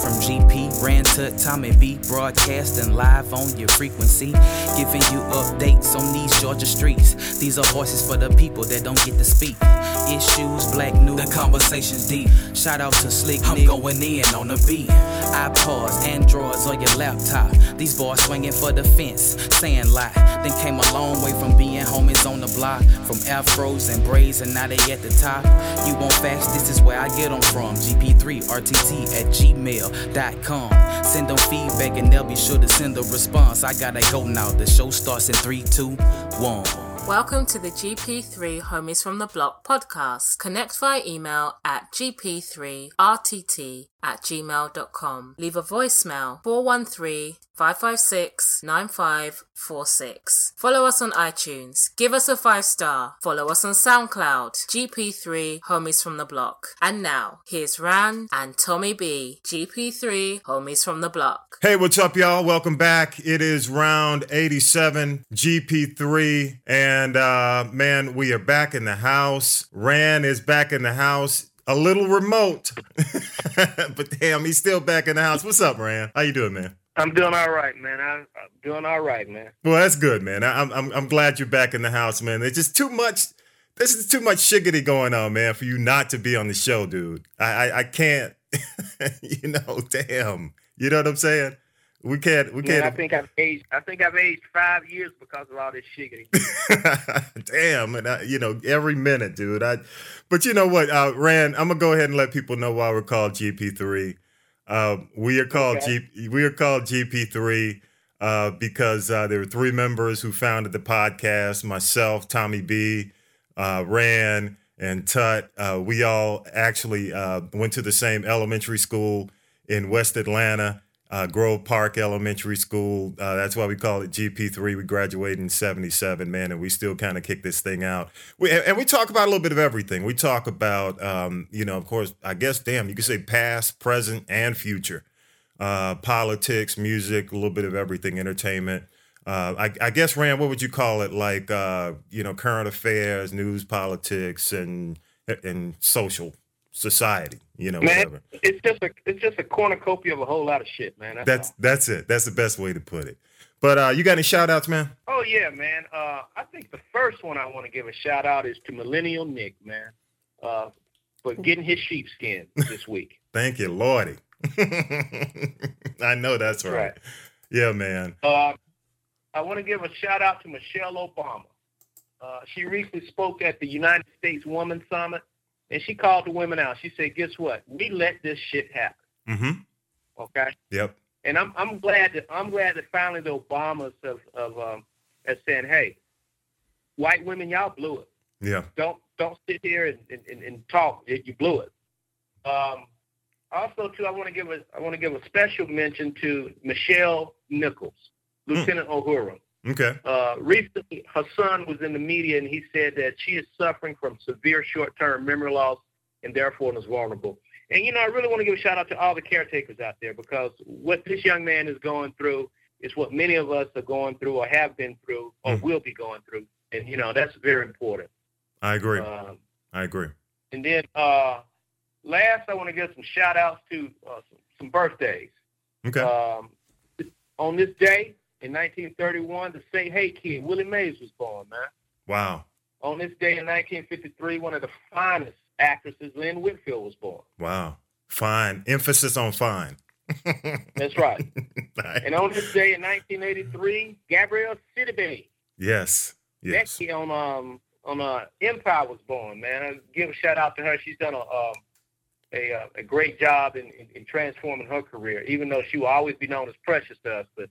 from GP, ran to Tommy B, broadcasting live on your frequency, giving you updates on these Georgia streets. These are voices for the people that don't get to speak. Issues, black news, the conversation's deep. Shout out to Slick I'm going in on the beat. iPods, Androids, or your laptop. These boys swinging for the fence, saying lie. Then came a long way from being homies on the block. From afros and braids, and now they at the top. You want facts, this is where I get them from. GP3RTT at gmail.com. Send them feedback, and they'll be sure to send a response. I gotta go now. The show starts in 3, 2, 1. Welcome to the GP3 Homies from the Block podcast. Connect via email at gp3rtt at gmail.com. Leave a voicemail 413 556 9546. Follow us on iTunes. Give us a five star. Follow us on SoundCloud. GP3 Homies from the Block. And now, here's Ran and Tommy B. GP3 Homies from the Block. Hey, what's up, y'all? Welcome back. It is round 87, GP3. And uh, man, we are back in the house. Ran is back in the house a little remote, but damn, he's still back in the house. What's up, Ran? How you doing, man? I'm doing all right, man. I'm, I'm doing all right, man. Well, that's good, man. I'm, I'm I'm glad you're back in the house, man. It's just too much. This is too much shiggity going on, man, for you not to be on the show, dude. I I, I can't. you know, damn. You know what I'm saying? We can't. We can't. I think I've aged. I think I've aged five years because of all this shiggity. Damn, and I, you know every minute, dude. I, but you know what, uh, Rand? I'm gonna go ahead and let people know why we're called GP3. Uh, we are called okay. G. We are called GP3 uh, because uh, there were three members who founded the podcast. Myself, Tommy B, uh, Rand, and Tut. Uh, we all actually went to the same elementary school in West Atlanta uh, Grove Park Elementary School. Uh, that's why we call it GP3. We graduated in 77, man, and we still kind of kick this thing out. We, and we talk about a little bit of everything. We talk about, um, you know, of course, I guess, damn, you could say past, present, and future. Uh, politics, music, a little bit of everything, entertainment. Uh, I, I, guess, Rand, what would you call it? Like, uh, you know, current affairs, news, politics, and and social society, you know, man, whatever. It's just a it's just a cornucopia of a whole lot of shit, man. That's that's, that's, it. That's the best way to put it. But uh, you got any shout outs, man? Oh yeah, man. Uh, I think the first one I want to give a shout out is to Millennial Nick, man, uh, for getting his sheepskin this week. Thank you, Lordy. I know that's right. right. Yeah, man. Uh, I want to give a shout out to Michelle Obama. Uh, she recently spoke at the United States Women's Summit, and she called the women out. She said, "Guess what? We let this shit happen." Mm-hmm. Okay. Yep. And I'm I'm glad that I'm glad that finally the Obamas have of um have said, "Hey, white women, y'all blew it. Yeah. Don't don't sit here and and, and talk. You blew it." Um. Also, too, I want to give a I want to give a special mention to Nichelle Nichols, hmm. Lieutenant mm. Okay. Uh, recently, her son was in the media and he said that she is suffering from severe short-term memory loss and therefore is vulnerable. And you know, I really want to give a shout out to all the caretakers out there because what this young man is going through is what many of us are going through or have been through or mm. will be going through, and you know that's very important. I agree. Um, I agree. And then uh, last, I want to give some shout outs to uh, some, some birthdays. Okay. Um, on this day, in 1931, the Say Hey Kid, Willie Mays was born, man. Wow. On this day in 1953, one of the finest actresses, Lynn Whitfield, was born. Wow. Fine. Emphasis on fine. That's right. nice. And on this day in 1983, Gabrielle Sidibe. Yes. Yes. Becky on um on uh Empire was born, man. I give a shout out to her. She's done a um a, uh, a great job in, in, in transforming her career, even though she will always be known as precious to us. But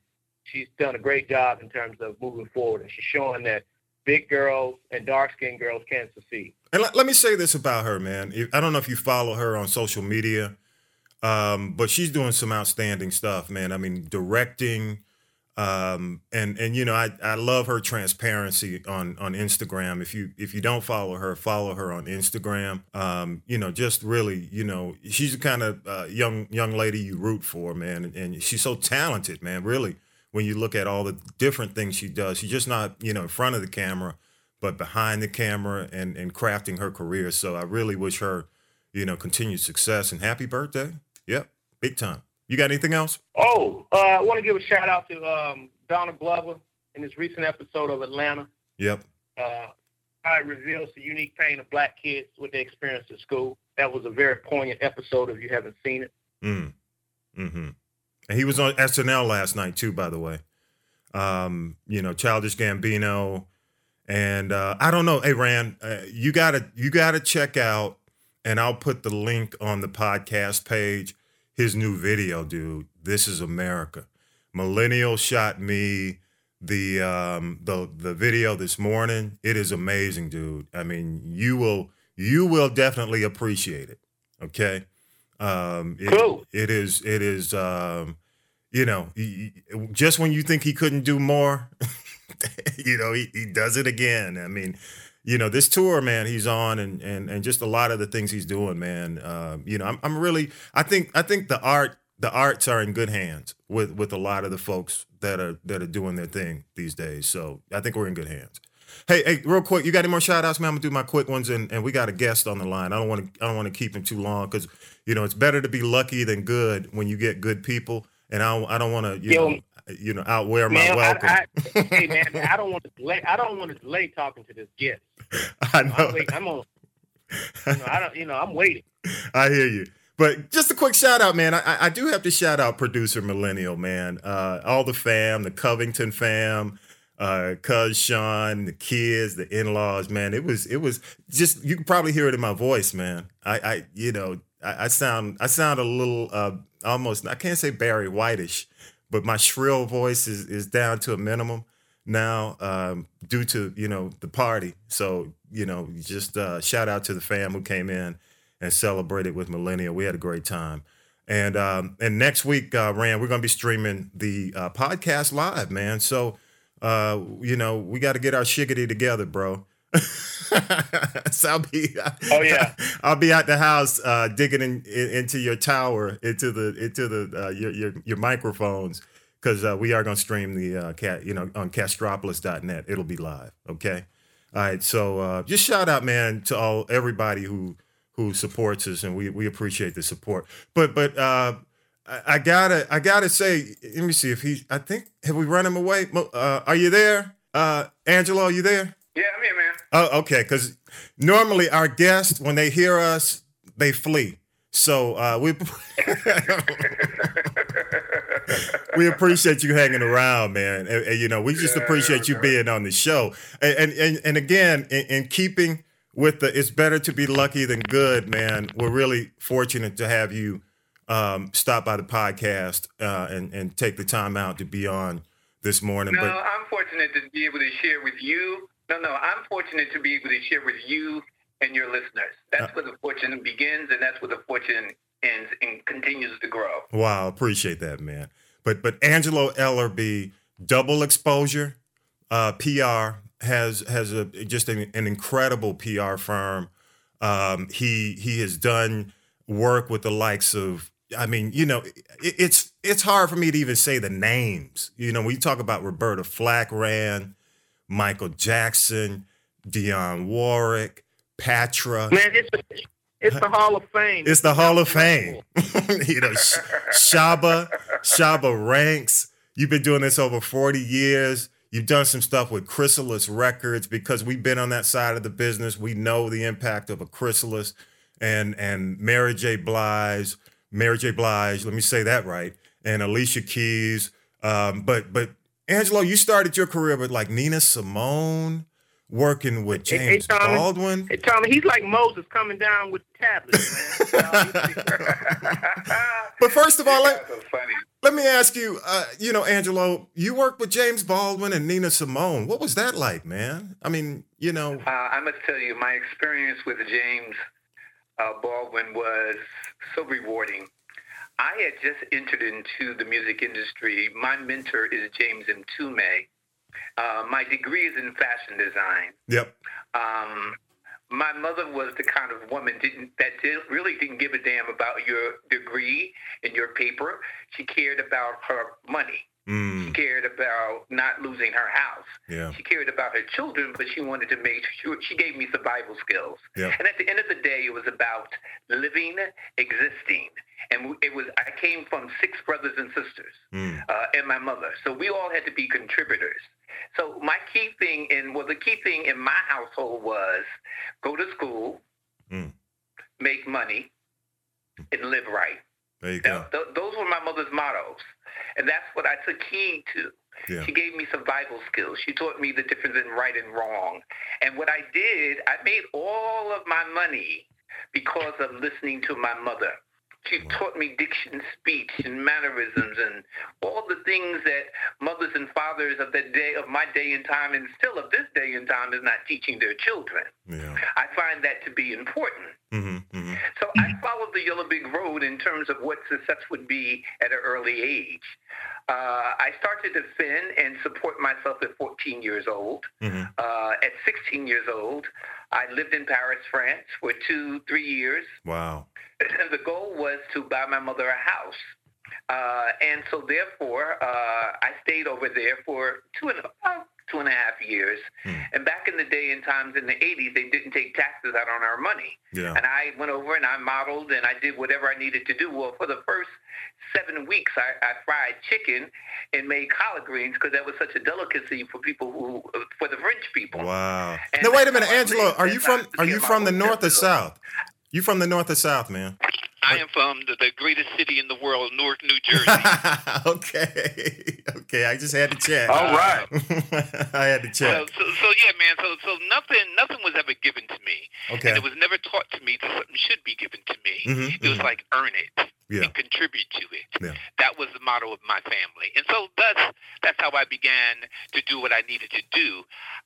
she's done a great job in terms of moving forward, and she's showing that big girls and dark skinned girls can succeed. And let, let, me say this about her, man. I don't know if you follow her on social media, um, but she's doing some outstanding stuff, man. I mean, directing. Um, and and you know I, I love her transparency on on Instagram. If you if you don't follow her, follow her on Instagram. Um, you know, just really, you know, she's the kind of uh, young young lady you root for, man. And, and she's so talented, man. Really, when you look at all the different things she does. She's just not, you know, in front of the camera, but behind the camera and, and crafting her career. So I really wish her, you know, continued success and happy birthday. Yep, big time. You got anything else? Oh, uh, I want to give a shout out to um, Donald Glover in this recent episode of Atlanta. Yep. Uh, how it reveals the unique pain of black kids with their experience at school. That was a very poignant episode if you haven't seen it. Mm. Mm-hmm. And he was on SNL last night too, by the way. Um, you know, Childish Gambino, and uh, I don't know. Hey, Rand, uh, you gotta you gotta check out, and I'll put the link on the podcast page. His new video, dude. This is America. Millennial shot me the um the the video this morning. It is amazing, dude. I mean, you will you will definitely appreciate it. Okay. Um, it, Cool. it is. It is. Um, you know, he, just when you think he couldn't do more, you know, he, he does it again. I mean, you know, this tour, man, he's on, and and and just a lot of the things he's doing, man. Um, you know, I'm I'm really. I think I think the art the arts are in good hands with with a lot of the folks that are that are doing their thing these days. So I think we're in good hands. Hey, hey, real quick, you got any more shout outs, man? I'm gonna do my quick ones and, and we got a guest on the line. I don't want to I don't want to keep him too long because you know it's better to be lucky than good when you get good people. And I don't, I don't want to you Yo, know you know outwear my welcome. I, I, hey man, I don't want to delay. I don't want to delay talking to this guest. I I'm, know. wait, I'm on. You know, I don't. You know, I'm waiting. I hear you. But just a quick shout out, man. I, I- do have to shout out producer Millennial, man. Uh, all the fam, the Covington fam, uh, Cuz Sean, the kids, the in-laws, man. It was it was just you can probably hear it in my voice, man. I, I you know, I, I sound I sound a little uh almost I can't say Barry Whitish, but my shrill voice is is down to a minimum now um, due to you know the party. So you know, just uh, shout out to the fam who came in and celebrated with Millennial. We had a great time. And um, and next week, uh, Rand, we're gonna be streaming the uh, podcast live, man. So uh, you know, we got to get our shiggity together, bro. so I'll be, Oh, yeah. I'll be at the house uh, digging in, in, into your tower, into the into the uh, your, your your microphones, because uh, we are gonna stream the uh, cat, you know, on Castropolis.net. It'll be live. Okay. All right. So uh, just shout out, man, to all everybody who who supports us, and we we appreciate the support. But but uh, I, I gotta I gotta say, let me see if he. I think have we run him away? Uh, are you there, uh, Angelo? Are you there? Yeah, I'm here, man. Oh, okay. Because normally our guests, when they hear us, they flee. So uh, we we appreciate you hanging around, man. And, and, you know, we just Yeah, appreciate you being on the show. And and and, and again, in, in keeping with the "it's better to be lucky than good," man. We're really fortunate to have you um, stop by the podcast uh, and and take the time out to be on this morning. No, But I'm fortunate to be able to share with you. No, no, I'm fortunate to be able to share with you and your listeners. That's where the fortune begins, and that's where the fortune ends and continues to grow. Wow, appreciate that, man. But but Angelo Ellerbee, double exposure, uh, PR has has a just an, an incredible PR firm. Um, he he has done work with the likes of. I mean, you know, it, it's it's hard for me to even say the names. You know, when you talk about Roberta Flack ran, Michael Jackson, Dionne Warwick, Patra. Man, it's it's the Hall of Fame. It's the Hall of Fame. you know, Sh- Shabba, Shabba Ranks. You've been doing this over 40 years. You've done some stuff with Chrysalis Records because we've been on that side of the business. We know the impact of a Chrysalis and and Mary J. Blige, Mary J. Blige, let me say that right, and Alicia Keys. Um, but but Angelo, you started your career with like Nina Simone, working with Hey, hey, James Tommy. Baldwin. Hey, Tommy, he's like Moses coming down with tablets, man. But first of all, let, so. Let me ask you, uh, you know, Angelo, you worked with James Baldwin and Nina Simone. What was that like, man? I mean, you know, Uh, I must tell you, my experience with James uh, Baldwin was so rewarding. I had just entered into the music industry. My mentor is James Mtume. Uh, my degree is in fashion design. yep. Um, my mother was the kind of woman didn't, that did, really didn't give a damn about your degree and your paper. She cared about her money. Mm. She cared about not losing her house. Yeah. She cared about her children, but she wanted to make sure she gave me survival skills. Yeah. And at the end of the day, it was about living, existing. And it was, I came from six brothers and sisters Mm. uh, and my mother. So we all had to be contributors. So my key thing in, well, the key thing in my household was go to school, Mm. make money, and live right. There you go. th- those were my mother's mottos. And that's what I took heed to. Yeah. She gave me survival skills. She taught me the difference in right and wrong. And what I did, I made all of my money because of listening to my mother. She taught me diction, speech, and mannerisms, and all the things that mothers and fathers of the day of my day and time, and still of this day and time, is not teaching their children. Yeah. I find that to be important. hmm hmm So I followed the Yellow Brick Road in terms of what success would be at an early age. Uh, I started to fin and support myself at 14 years old. hmm Uh, at 16 years old, I lived in Paris, France for two, three years. Wow. And the goal was to buy my mother a house. Uh, and so therefore, uh, I stayed over there for two and about two and a half years. Hmm. And back in the day and times in the 80s, they didn't take taxes out on our money. Yeah. And I went over and I modeled and I did whatever I needed to do. Well, for the first seven weeks, I, I fried chicken and made collard greens because that was such a delicacy for people who, for the French people. Wow. And Now wait a minute, Angelo. Are you from Are you from the north or south? You from the north or south, man? I am from the, the greatest city in the world, Newark, New Jersey. okay. Okay. I just had to check. All right. I had to so, check. so, so yeah, man. So, so nothing, nothing was ever given to me, Okay. and it was never taught to me that something should be given to me. Mhm, It was mhm. like earn it Yeah. and contribute to it. Yeah. That was the motto of my family, and so that's that's how I began to do what I needed to do.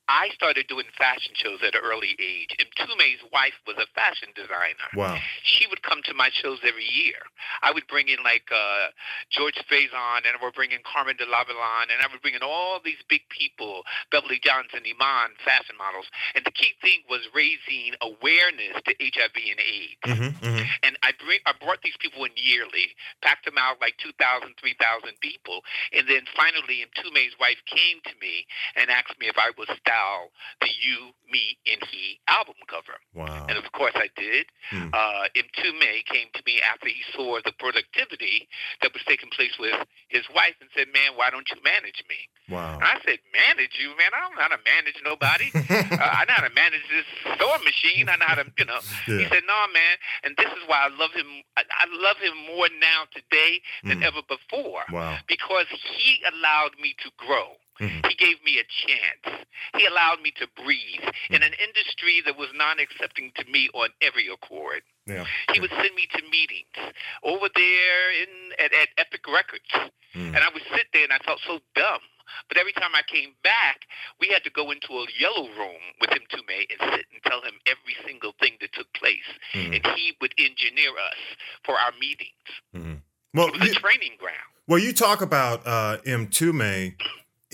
I started doing fashion shows at an early age, and Tume's wife was a fashion designer. Wow. she would come to my shows every year. I would bring in like uh, George Faison, and I would bring in Carmen de Lavallade, and I would bring in all these big people, Beverly Johnson, Iman, fashion models. And the key thing was raising awareness to HIV and AIDS. hmm hmm And I bring, I brought these people in yearly, packed them out like 2,000, 3,000 people, and then finally, Mtume's wife came to me and asked me if I would style the You, Me, and He album cover. Wow. And of course I did. Hmm. Uh, Mtume came to me after he saw the productivity that was taking place with his wife and said, man, why don't you manage me? Wow. And I said, manage you? Man, I don't know how to manage nobody. uh, I know how to manage this sewing machine. I know how to, you know. He said, no, man. And this is why I love him. I, I love him more now today than Mm. ever before Wow. because he allowed me to grow. Mhm. He gave me a chance. He allowed me to breathe in an industry that was non accepting to me on every accord. Yeah. He would send me to meetings over there in at, at Epic Records. Mm. And I would sit there and I felt so dumb. But every time I came back, we had to go into a yellow room with him, Tume, and sit and tell him every single thing that took place. Mhm. And he would engineer us for our meetings. Mhm. Well, It was you, a training ground. well, you talk about uh, Mtume.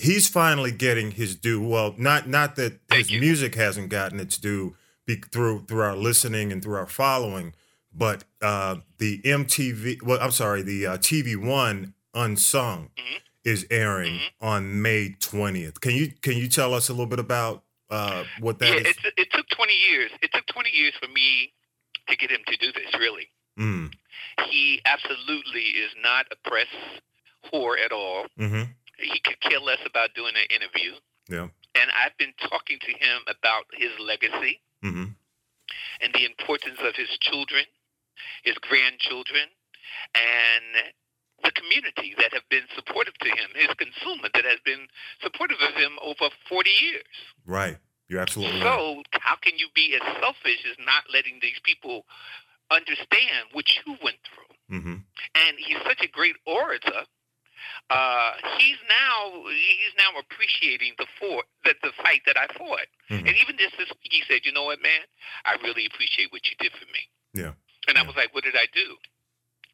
He's finally getting his due. Well, not not that Thank his you. music hasn't gotten its due be, through through our listening and through our following, but uh, the MTV. Well, I'm sorry, the uh, TV One Unsung Mhm. is airing Mm-hmm. on May 20th. Can you can you tell us a little bit about uh, what that yeah, is? it, it took 20 years. It took 20 years for me to get him to do this, really. Mm, He absolutely is not a press whore at all. hmm He could care less about doing an interview. Yeah. And I've been talking to him about his legacy hmm and the importance of his children, his grandchildren, and the community that have been supportive to him, his consumer that has been supportive of him over 40 years. Right. You're absolutely right. So, how can you be as selfish as not letting these people understand what you went through? hmm And he's such a great orator. Uh, he's now he's now appreciating the fought that the fight that I fought. Mhm. And even just this week, he said, "You know what, man? I really appreciate what you did for me." Yeah. And I was like, "What did I do?"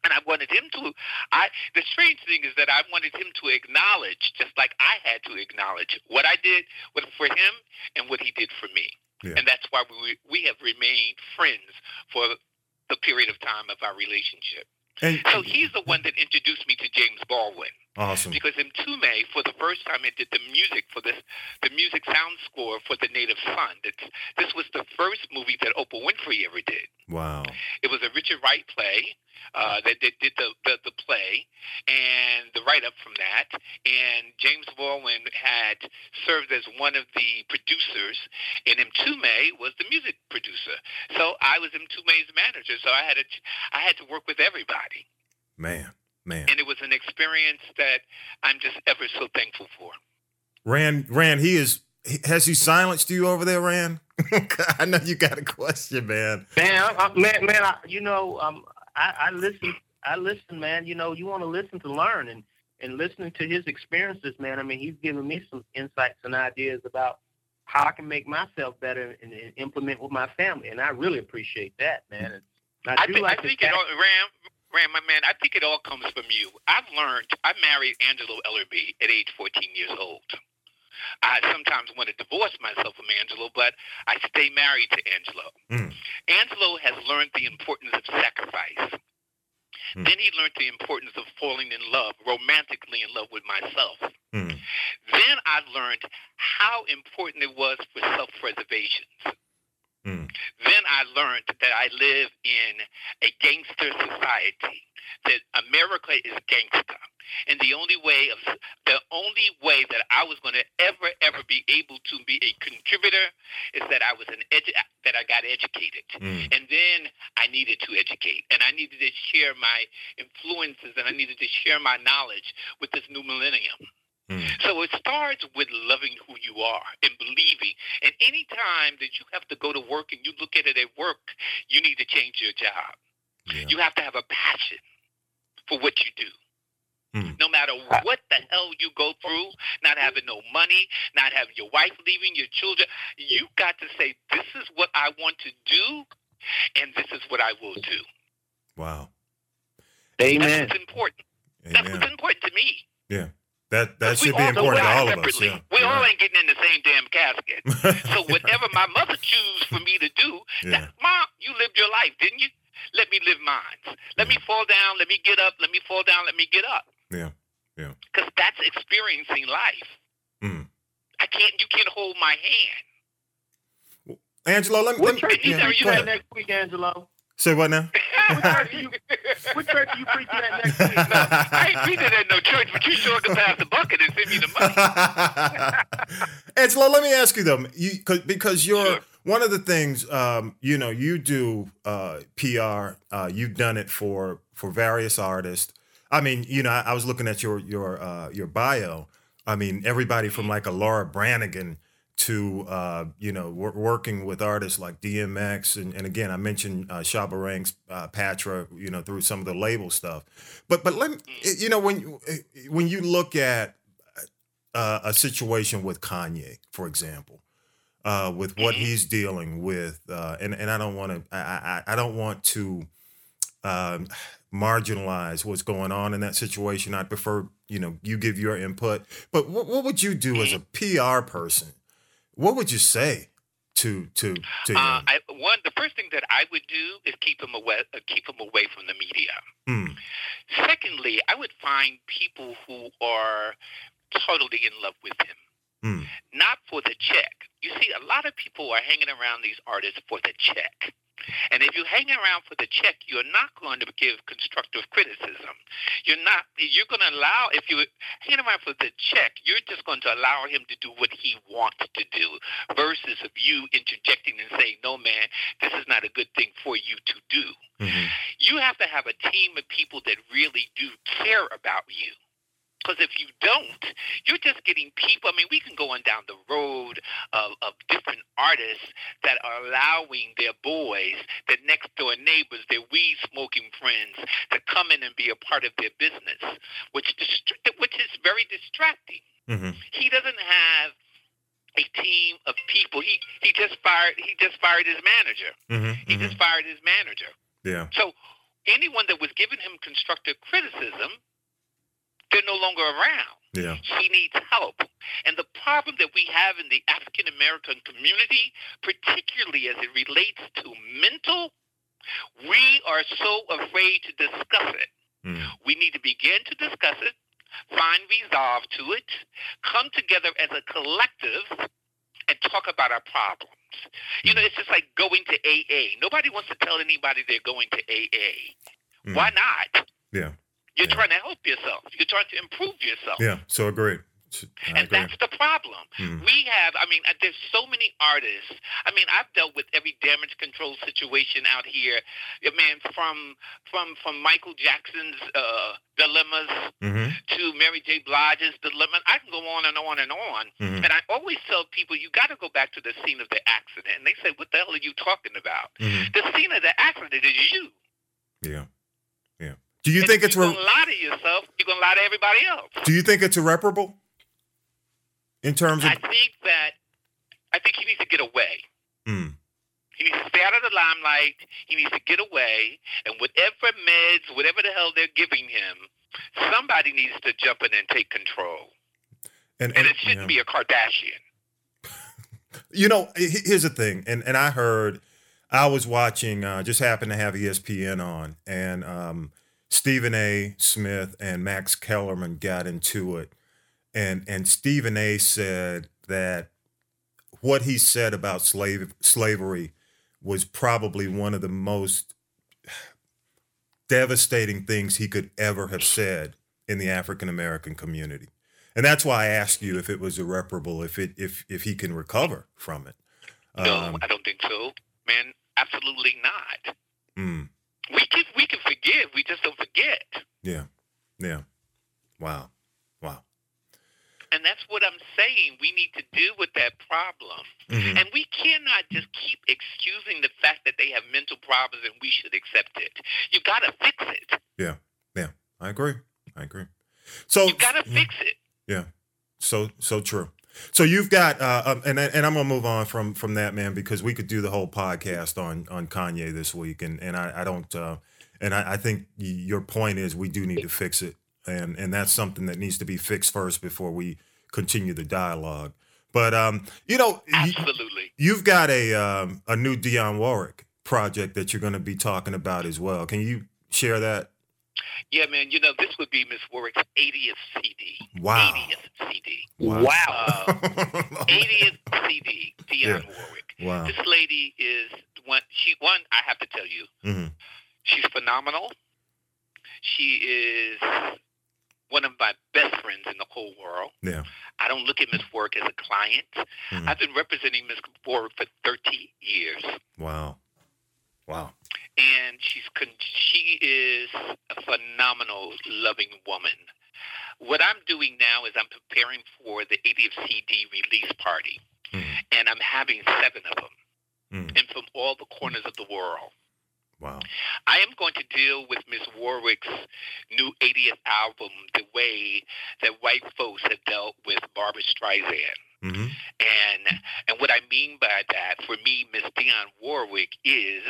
And I wanted him to. I the strange thing is that I wanted him to acknowledge, just like I had to acknowledge what I did with for him and what he did for me. Yeah. And that's why we we have remained friends for the period of time of our relationship. And So he's the one that introduced me to James Baldwin. Awesome. Because Mtume, for the first time, it did the music for this, the music sound score for The Native Son. This, this was the first movie that Oprah Winfrey ever did. Wow. It was a Richard Wright play uh, that did, did the, the, the play and the write up from that. And James Baldwin had served as one of the producers, and Mtume was the music producer. So I was Mtume's manager. So I had a, I had to work with everybody. Man. Man. And it was an experience that I'm just ever so thankful for. Rand, Rand, he is. Has he silenced you over there, Rand? I know you got a question, man. Man, I, I, man, man. I, you know, um, I, I listen. I listen, man. You know, you want to listen to learn, and and listening to his experiences, man. I mean, he's given me some insights and ideas about how I can make myself better and, and implement with my family, and I really appreciate that, man. And I, I, think, like I think it all, Ram, Ram, my man, I think it all comes from you. I've learned, I married Angelo Ellerbee at age 14 years old. I sometimes want to divorce myself from Angelo, but I stay married to Angelo. Mm. Angelo has learned the importance of sacrifice. Mm. Then he learned the importance of falling in love, romantically in love with myself. Mm. Then I learned how important it was for self preservation. Mm. Then I learned that I live in a gangster society, that America is gangster. And the only way of the only way that I was going to ever ever be able to be a contributor is that I was an edu- that I got educated, mm. and then I needed to educate, and I needed to share my influences, and I needed to share my knowledge with this new millennium. Mm. So it starts with loving who you are and believing. And any time that you have to go to work and you look at it at work, you need to change your job. Yeah. You have to have a passion for what you do. Mm. No matter what the hell you go through, not having no money, not having your wife leaving, your children, you got to say, this is what I want to do, and this is what I will do. Wow. Amen. That's what's important. Amen. That's what's important to me. Yeah. That that should be important to all of us. Yeah. We yeah. all ain't getting in the same damn casket. so whatever my mother choose for me to do, yeah. that, mom, you lived your life, didn't you? Let me live mine. Let yeah. me fall down. Let me get up. Let me fall down. Let me get up. Yeah, yeah. Because that's experiencing life. Mm. I can't. You can't hold my hand. Well, Angelo, let me. What church are you at next week, Angelo? Say what now? what church you, what church you preaching at next week? No, I ain't preaching at no church, but you sure can pass the bucket and send me the money. Angelo, let me ask you though, you, because you're sure. one of the things, um, you know, you do uh, PR. Uh, you've done it for for various artists. I mean, you know, I, I was looking at your your uh, your bio. I mean, everybody from like a Laura Branigan to uh, you know working with artists like DMX and, and again I mentioned uh, Shabba Ranks, uh, Patra, you know through some of the label stuff. But but let me, you know when you, when you look at uh, a situation with Kanye, for example, uh, with what mm-hmm. he's dealing with, uh, and and I don't want to I, I, I don't want to um, marginalize what's going on in that situation. I prefer you know you give your input, but what, what would you do as a mm-hmm. PR person? What would you say to to to him? Uh, I, one, the first thing that I would do is keep him away, uh, keep him away from the media. Mm. Secondly, I would find people who are totally in love with him, mm. not for the check. You see, a lot of people are hanging around these artists for the check. And if you hang around for the check, you're not going to give constructive criticism. You're not. You're going to allow. If you hang around for the check, you're just going to allow him to do what he wants to do, versus of you interjecting and saying, "No, man, this is not a good thing for you to do." Mm-hmm. You have to have a team of people that really do care about you. Because if you don't, you're just getting people. I mean, we can go on down the road of, of different artists that are allowing their boys, their next door neighbors, their weed smoking friends to come in and be a part of their business, which dist- which is very distracting. Mm-hmm. He doesn't have a team of people. He he just fired he just fired his manager. Mm-hmm, he mm-hmm. just fired his manager. Yeah. So anyone that was giving him constructive criticism they're no longer around. Yeah. He needs help. And the problem that we have in the African American community, particularly as it relates to mental, we are so afraid to discuss it. Mm. We need to begin to discuss it. find resolve to it, come together as a collective, and talk about our problems. You know, it's just like going to AA. Nobody wants to tell anybody they're going to AA. Mm. Why not? Yeah. You're Yeah. trying to help yourself. You're trying to improve yourself. Yeah. So agreed. I And agree. that's the problem. Mhm. We have, I mean, uh, there's so many artists. I mean, I've dealt with every damage control situation out here. Yeah, man, from from from Michael Jackson's uh, dilemmas Mhm. to Mary J. Blige's dilemma. I can go on and on and on. Mhm. And I always tell people, you got to go back to the scene of the accident. And they say, what the hell are you talking about? Mhm. The scene of the accident is you. Yeah. Do you And think it's you're re- to lie to yourself, you're going to lie to everybody else. do you think it's irreparable in terms of I think that, I think he needs to get away. Mm. He needs to stay out of the limelight. He needs to get away. And whatever meds, whatever the hell they're giving him, somebody needs to jump in and take control. and, And it shouldn't yeah. be a Kardashian. You know, here's the thing, and and I heard, I was watching, uh, just happened to have ESPN on, and um, Stephen A. Smith and Max Kellerman got into it, and and Stephen A. said that what he said about slave slavery was probably one of the most devastating things he could ever have said in the African American community. And that's why I asked you if it was irreparable, if it if if he can recover from it. No, Um, I don't think so. Man, absolutely not. mm, We can we can forgive. We just don't forget. yeah, yeah. Wow, wow. And that's what I'm saying. We need to deal with that problem. Mhm. And we cannot just keep excusing the fact that they have mental problems and we should accept it. You got to fix it. Yeah, yeah. I agree. I agree. So You got to fix it. Yeah, so so true. So you've got, uh, um, and and I'm gonna move on from from that man because we could do the whole podcast on on Kanye this week, and and I, I don't, uh, and I, I think your point is we do need to fix it, and and that's something that needs to be fixed first before we continue the dialogue. But um, you know, Absolutely. you've got a um, a new Dionne Warwick project that you're going to be talking about as well. Can you share that? Yeah, man. You know, this would be Miss Warwick's 80th CD. Wow. 80th CD. Wow. Uh, 80th CD, Dionne Yeah. Warwick. wow. This lady is one. She one. I have to tell you, Mhm. she's phenomenal. She is one of my best friends in the whole world. Yeah. I don't look at Miss Warwick as a client. Mhm. I've been representing Miss Warwick for 30 years, Wow. Wow. and she's con- she is a phenomenal, loving woman. What I'm doing now is I'm preparing for the 80th CD release party, Mhm. and I'm having seven of them, Mhm. and from all the corners of the world. Wow. I am going to deal with Miss Warwick's new 80th album the way that white folks have dealt with Barbra Streisand. hmm And and what I mean by that, for me, Miss Dionne Warwick is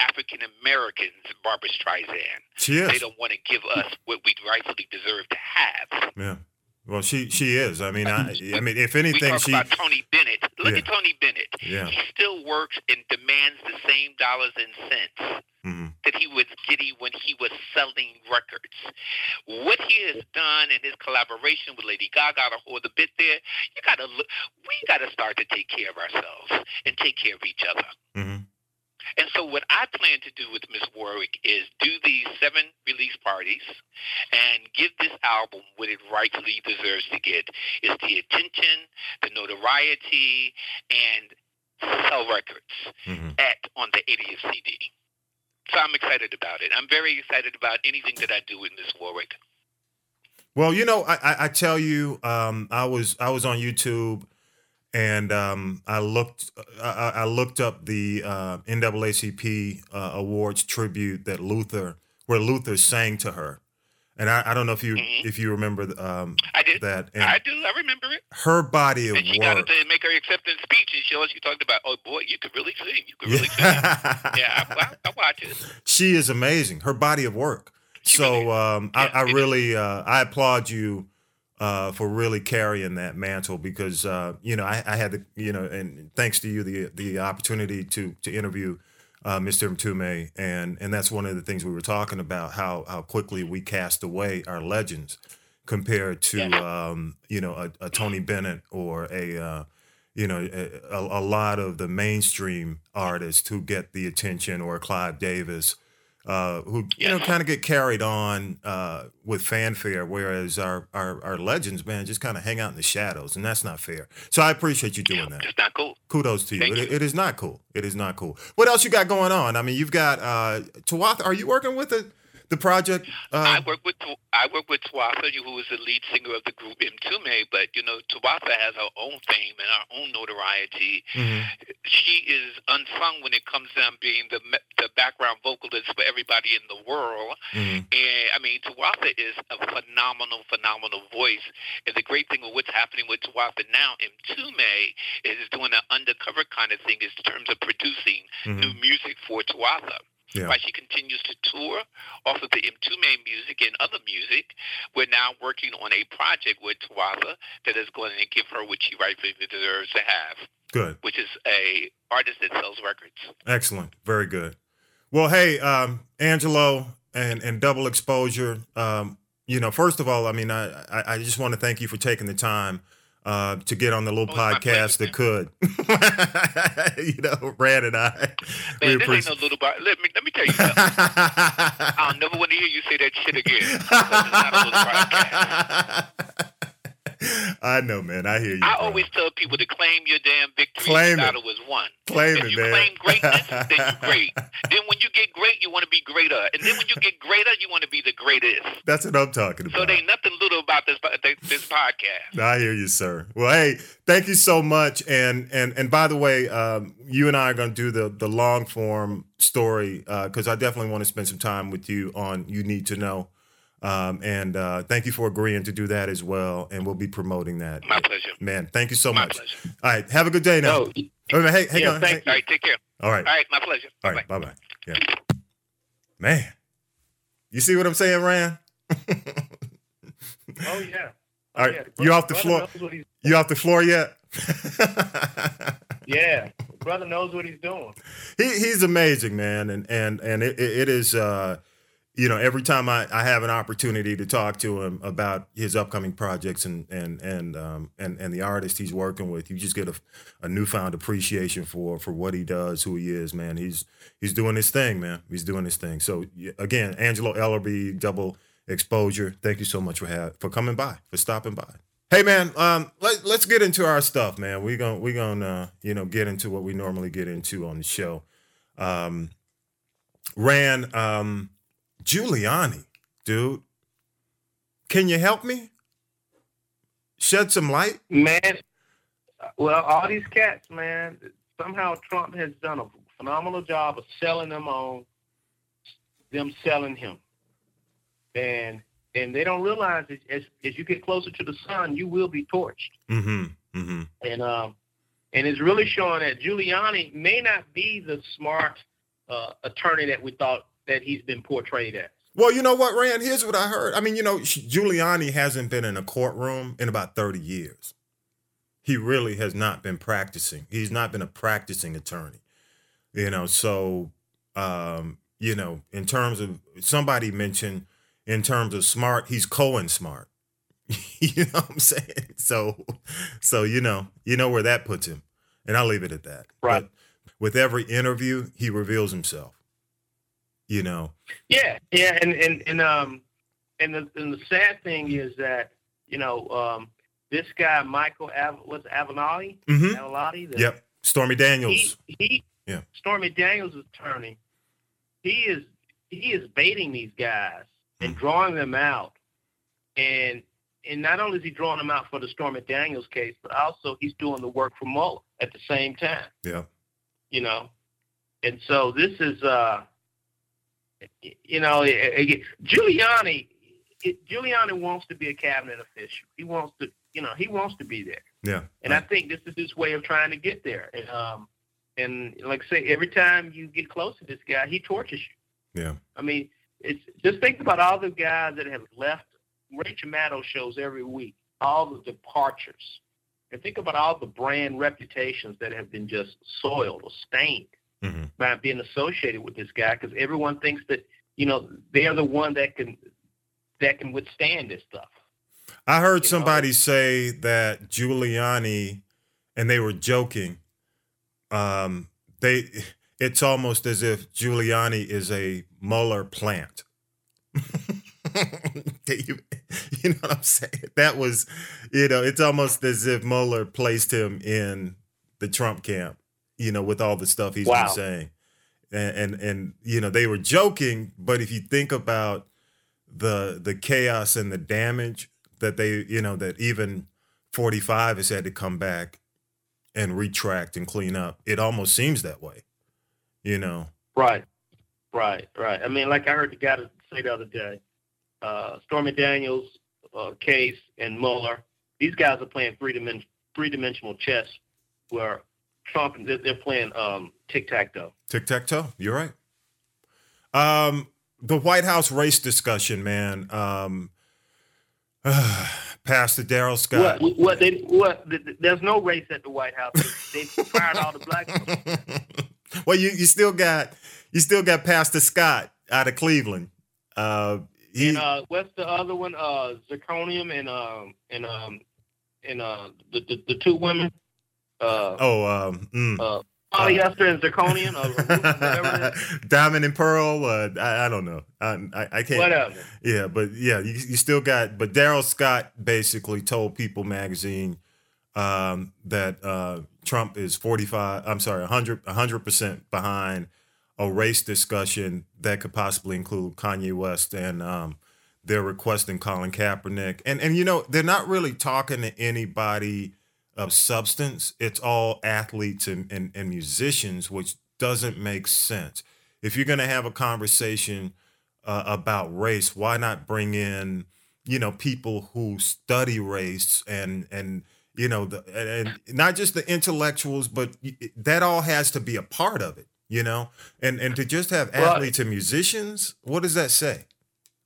African Americans Barbra Streisand. She is. They don't want to give us what we rightfully deserve to have. Yeah. Well, she she is. I mean, I I mean, if We anything, talk she. about Tony Bennett. Look Yeah. at Tony Bennett. Yeah. He still works and demands the same dollars and cents. hmm that he was getting when he was selling records. What he has done in his collaboration with Lady Gaga to hold the bit there, you gotta look we gotta start to take care of ourselves and take care of each other. hmm And so what I plan to do with Miss Warwick is do these seven release parties and give this album what it rightfully deserves to get. Is the attention, the notoriety, and sell records hmm at on the 80th CD. So I'm excited about it. I'm very excited about anything that I do with Miss Warwick. Well, you know, I, I, I tell you, um, I was I was on YouTube, and um, I looked I, I I looked up the uh, NAACP uh, awards tribute that Luther, where Luther sang to her, and I, I don't know if you Mhm. if you remember um, I did. that, and I do. I remember it. her body of work. And she got to make her acceptance speech, and she, she talked about, oh boy, you could really sing. You could really sing. Yeah, I, I, I watch it. she is amazing. Her body of work. She really So um, I, Yeah, I is. really uh, I applaud you uh, for really carrying that mantle because uh, you know I, I had the you know and thanks to you the the opportunity to to interview uh, Mr. Mtume and and that's one of the things we were talking about how how quickly we cast away our legends compared to um, you know a, a, Tony Bennett or a uh, you know a, a, lot of the mainstream artists who get the attention or Clive Davis. Uh, who you know kind of get carried on uh, with fanfare, whereas our, our, our legends, man, just kind of hang out in the shadows, and that's not fair. So I appreciate you doing yeah, that. It's not cool. Kudos to you. It, you. it is not cool. It is not cool. What else you got going on? I mean, you've got uh, Tawatha. Are you working with it? The project? Uh, I work with I work with Tawatha, who is the lead singer of the group Mtume. But you know, Tawatha has her own fame and her own notoriety. Mm-hmm. She is unsung when it comes down being the the background vocalist for everybody in the world. Mm-hmm. And I mean, Tawatha is a phenomenal, phenomenal voice. And the great thing with what's happening with Tawatha now, Mtume is doing an undercover kind of thing in terms of producing mm-hmm. new music for Tawatha yeah. while she continues to tour off of the Mtume music and other music. We're now working on a project with Tawatha that is going to give her what she rightfully deserves to have. Good. Which is a artist that sells records. Excellent. Very good. Well, hey, um, Angelo and, and Double Exposure, um, you know, first of all, I mean, I, I just want to thank you for taking the time uh, to get on the little oh, podcast that could. you know, Brad and I. Man, ain't no little. Let me let me tell you something. I'll never want to hear you say that shit again. I know, man. I hear you. I bro. always tell people to claim your damn victory. Claim battle was won. Claim if it, you man. claim greatness, then you're great. then when you get great, you want to be greater. And then when you get greater, you want to be the greatest. That's what I'm talking about. So there ain't nothing little about this this podcast. I hear you, sir. Well, hey, thank you so much. And and and by the way, um, you and I are going to do the the long form story because uh, I definitely want to spend some time with you on you need to know. Um, and uh, thank you for agreeing to do that as well. And we'll be promoting that. My pleasure. Man, thank you so my much. Pleasure. All right. Have a good day now. Oh, oh hey, hang yeah, on. Thank All right. Take care. All right. All right. My pleasure. All right. Bye bye. Yeah. Man, you see what I'm saying, Rand? oh, yeah. All right. Yeah. You off the floor? You off the floor yet? yeah. Brother knows what he's doing. He, he's amazing, man. And, and, and it, it is, uh, you know, every time I, I have an opportunity to talk to him about his upcoming projects and and and um, and and the artist he's working with, you just get a, a newfound appreciation for for what he does, who he is, man. He's he's doing his thing, man. He's doing his thing. So again, Angelo Ellerbee, double exposure. Thank you so much for for coming by, for stopping by. Hey man, um, let, let's get into our stuff, man. We're gonna we gonna uh, you know get into what we normally get into on the show. Um, Ran um Giuliani, dude. Can you help me? Shed some light? Man, well, all these cats, man, somehow Trump has done a phenomenal job of selling them on them selling him. And and they don't realize that as as you get closer to the sun, you will be torched. Mm-hmm. Mm-hmm. And um, and it's really showing that Giuliani may not be the smart uh, attorney that we thought that he's been portrayed as. Well, you know what, Rand? Here's what I heard. I mean, you know, Giuliani hasn't been in a courtroom in about 30 years. He really has not been practicing. He's not been a practicing attorney. You know, so um, you know, in terms of somebody mentioned in terms of smart, he's Cohen smart. you know what I'm saying? So so you know, you know where that puts him. And I'll leave it at that. Right. But with every interview, he reveals himself you know. Yeah, yeah, and and and um, and the and the sad thing is that you know um, this guy Michael Av- what's Avenatti, mm-hmm. Avenatti, the, yep, Stormy Daniels. He, he yeah, Stormy Daniels' attorney. He is he is baiting these guys and mm-hmm. drawing them out, and and not only is he drawing them out for the Stormy Daniels case, but also he's doing the work for Mueller at the same time. Yeah, you know, and so this is uh you know, Giuliani, Giuliani wants to be a cabinet official. He wants to, you know, he wants to be there. Yeah. And right. I think this is his way of trying to get there. And, um, and like I say, every time you get close to this guy, he tortures you. Yeah. I mean, it's just think about all the guys that have left Rachel Maddow shows every week, all the departures. And think about all the brand reputations that have been just soiled or stained mm-hmm. by being associated with this guy because everyone thinks that you know they're the one that can that can withstand this stuff. I heard You somebody say that Giuliani, and they were joking. Um, they, it's almost as if Giuliani is a Mueller plant. you, you know what I'm saying? That was, you know, it's almost as if Mueller placed him in the Trump camp. You know, with all the stuff he's Wow. been saying, and, and and you know they were joking, but if you think about the the chaos and the damage that they you know that even 45 has had to come back and retract and clean up it almost seems that way you know Right, right, right. I mean, like I heard the guy say the other day, uh, Stormy Daniels, uh, Case, and Mueller. These guys are playing three dimension three dimensional chess, where Trump they're, they're playing um, tic tac toe. tic-tac-toe you're right um the white house race discussion man um pastor darrell scott What? What? They, what? th- th- There's no race at the White House. They fired all the black people. well you you still got you still got pastor scott out of cleveland uh he, And uh, what's the other one? Uh, Zirconium and um and um and uh the the, the two women. Uh, oh um mm. uh, polyester and zirconium, or whatever it is. Diamond and Pearl. Uh, I, I don't know. I, I, I can't. Whatever. Yeah, but yeah, you, you still got. But Darrell Scott basically told People Magazine um, that uh, Trump is forty five. I'm sorry, 100 percent behind a race discussion that could possibly include Kanye West and um, they're requesting Colin Kaepernick. And and you know they're not really talking to anybody of substance. It's all athletes and, and, and musicians, which doesn't make sense. If you're going to have a conversation uh, about race, why not bring in, you know, people who study race and and you know the and, not just the intellectuals, but that all has to be a part of it, you know. And and to just have Well- athletes and musicians, what does that say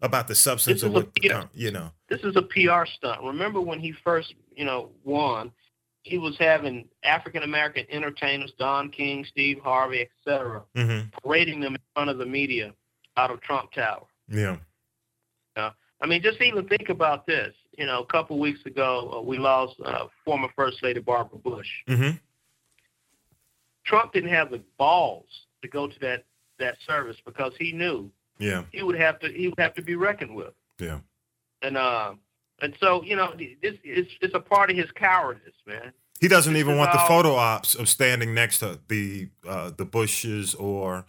about the substance of is a- what you know? This is a PR stunt. Remember when he first, you know, won? He was having African American entertainers, Don King, Steve Harvey, etc., hmm parading them in front of the media out of Trump Tower. Yeah. I mean, just even think about this. You know, a couple weeks ago, uh, we lost uh, former First Lady Barbara Bush. hmm Trump didn't have the balls to go to that that service because he knew Yeah. he would have to he would have to be reckoned with. Yeah. And uh, and so you know, this is it's a part of his cowardice, man. He doesn't even want the photo ops of standing next to the uh, the Bushes or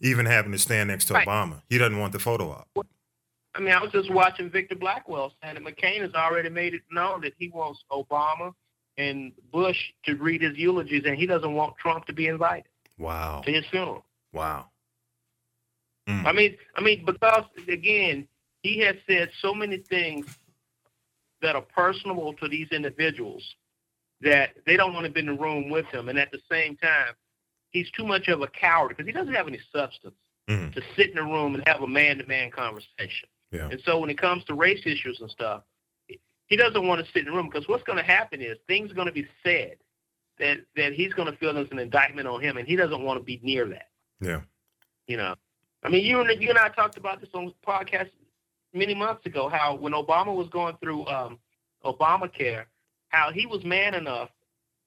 even having to stand next to Right. Obama. He doesn't want the photo op. I mean, I was just watching Victor Blackwell saying that McCain has already made it known that he wants Obama and Bush to read his eulogies, and he doesn't want Trump to be invited Wow. to his funeral. Wow. I mean, I mean, because again, he has said so many things that are personable to these individuals that they don't want to be in the room with him, and at the same time, he's too much of a coward because he doesn't have any substance Mhm. to sit in a room and have a man-to-man conversation. Yeah. And so when it comes to race issues and stuff, he doesn't want to sit in the room because what's going to happen is things are going to be said that that he's going to feel there's an indictment on him, and he doesn't want to be near that. Yeah. You know, I mean, you and you and I talked about this on podcast many months ago. How when Obama was going through um, Obamacare, how he was man enough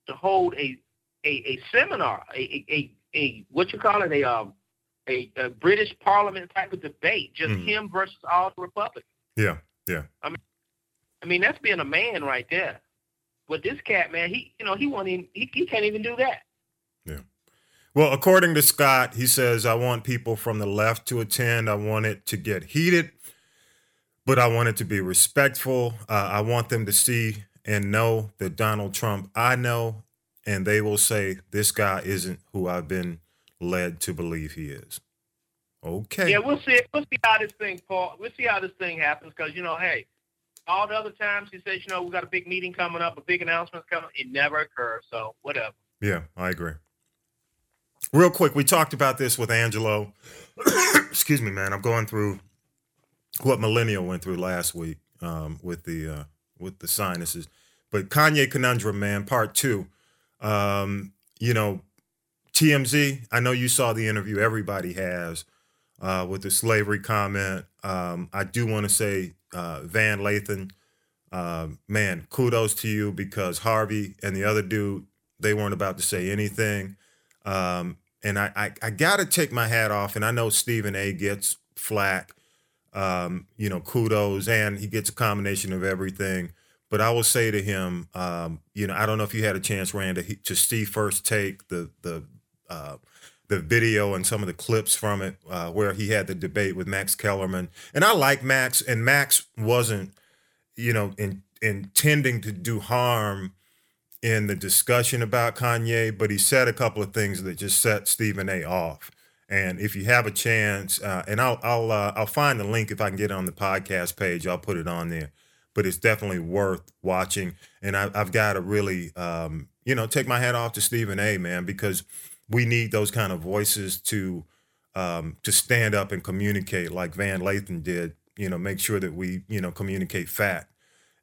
to hold a a, a seminar, a, a a a what you call it, a um a, a British Parliament type of debate, just Mhm. him versus all the Republicans. Yeah. Yeah. I mean, I mean, that's being a man right there. But this cat, man, he you know he won't even he, he can't even do that. Yeah. Well, according to Scott, he says, I want people from the left to attend. I want it to get heated, but I want it to be respectful. Uh, I want them to see and know that Donald Trump I know, and they will say, This guy isn't who I've been led to believe he is. Okay. Yeah, we'll see. We'll see how this thing, Paul. We'll see how this thing happens because you know, hey, all the other times he says, you know, we got a big meeting coming up, a big announcement coming. It never occurs. So whatever. Yeah, I agree. Real quick, we talked about this with Angelo. Excuse me, man. I'm going through what Millennial went through last week um, with the uh, with the sinuses. But Kanye conundrum, man, part two. Um, you know, TMZ. I know you saw the interview. Everybody has uh, with the slavery comment. Um, I do want to say uh, Van Lathan uh, man, kudos to you because Harvey and the other dude, they weren't about to say anything. Um, and I, I, I got to take my hat off. And I know Stephen A gets flack, um, you know, kudos, and he gets a combination of everything. But I will say to him, um, you know, I don't know if you had a chance, Rand, to, to see first take the the uh, the video and some of the clips from it uh, where he had the debate with Max Kellerman. And I like Max, and Max wasn't, you know, in, intending to do harm in the discussion about Kanye, but he said a couple of things that just set Stephen A. off. And if you have a chance, uh, and I'll I'll uh, I'll find the link if I can get it on the podcast page. I'll put it on there. But it's definitely worth watching. And I, have got to really, um, you know, take my hat off to Stephen A. Man, because we need those kind of voices to um, to stand up and communicate like Van Lathan did. You know, make sure that we you know communicate fact.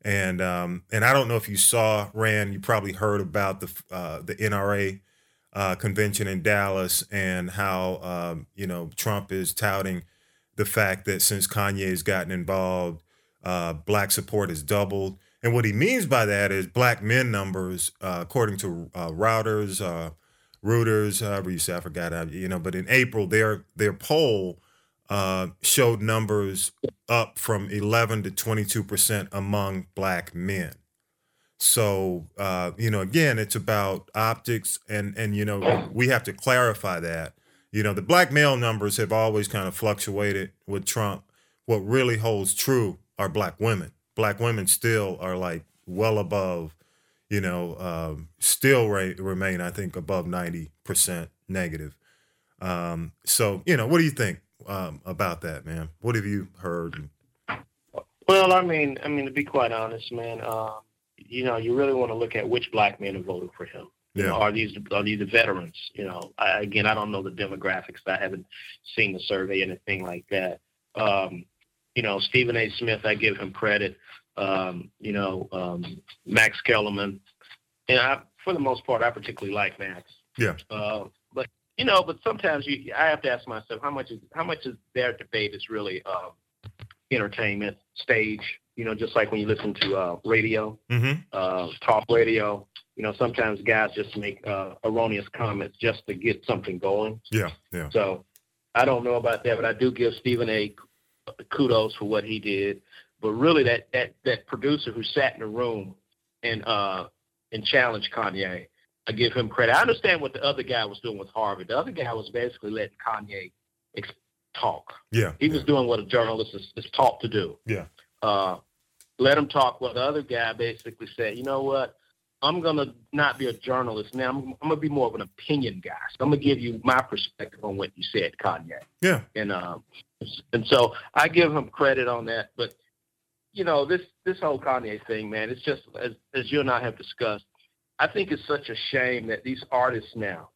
And um, and I don't know if you saw Rand. You probably heard about the uh, the NRA uh, convention in Dallas and how um, you know Trump is touting the fact that since Kanye has gotten involved, uh, black support has doubled. And what he means by that is black men numbers, uh, according to uh, Reuters, uh, Reuters, however you say, I forgot you know, but in April, their their poll uh, showed numbers up from 11 to 22 percent among black men. So uh, you know, again, it's about optics, and and you know, we have to clarify that. You know, the black male numbers have always kind of fluctuated with Trump. What really holds true are black women. Black women still are like well above you know, um, still re- remain, I think, above 90% negative. Um, so, you know, what do you think um, about that, man? What have you heard? Well, I mean, I mean, to be quite honest, man, uh, you know, you really want to look at which black men are voting for him. You yeah. know, are these are these the veterans? You know, I, again, I don't know the demographics. I haven't seen the survey, or anything like that. Um, you know, Stephen A. Smith, I give him credit um, you know, um, Max Kellerman. And I, for the most part, I particularly like Max. Yeah. Uh, but you know, but sometimes you, I have to ask myself how much is how much is their debate is really uh, entertainment stage. You know, just like when you listen to uh, radio, mm-hmm. uh, talk radio. You know, sometimes guys just make uh, erroneous comments just to get something going. Yeah, yeah. So I don't know about that, but I do give Stephen A. kudos for what he did. But really, that that that producer who sat in the room and uh and challenged Kanye, I give him credit. I understand what the other guy was doing with Harvey. The other guy was basically letting Kanye ex- talk. Yeah, he was doing what a journalist is, is taught to do. Yeah. Uh, let him talk. Well, the other guy basically said, you know what? I'm gonna not be a journalist now. I'm, I'm, gonna be more of an opinion guy. So I'm gonna give you my perspective on what you said, Kanye. Yeah. And um, and so I give him credit on that. But you know, this this whole Kanye thing, man, it's just as as you and I have discussed. I think it's such a shame that these artists now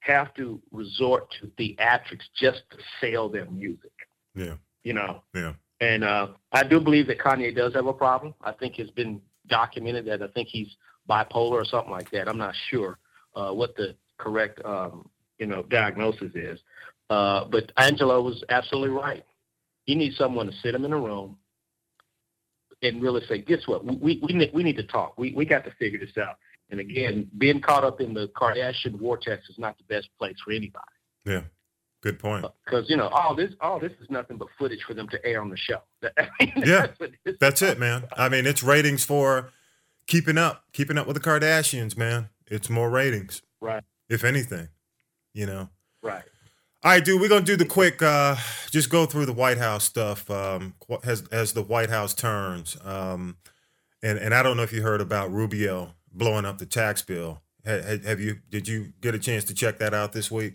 have to resort to theatrics just to sell their music. Yeah. You know. Yeah. And uh, I do believe that Kanye does have a problem. I think it's been documented that I think he's bipolar or something like that. I'm not sure uh, what the correct um, you know diagnosis is. Uh, but Angelo was absolutely right. He needs someone to sit him in a room and really say, guess what? We we need, we need to talk. We we got to figure this out. And again, being caught up in the Kardashian vortex is not the best place for anybody. Yeah, good point. Because you know, all this all this is nothing but footage for them to air on the show. yeah, that's, that's it, man. I mean, it's ratings for keeping up, keeping up with the Kardashians, man. It's more ratings, right? If anything, you know, right. All right, dude, we're gonna do the quick, uh, just go through the White House stuff um, as as the White House turns, um, and and I don't know if you heard about Rubio blowing up the tax bill. Have, have you? Did you get a chance to check that out this week?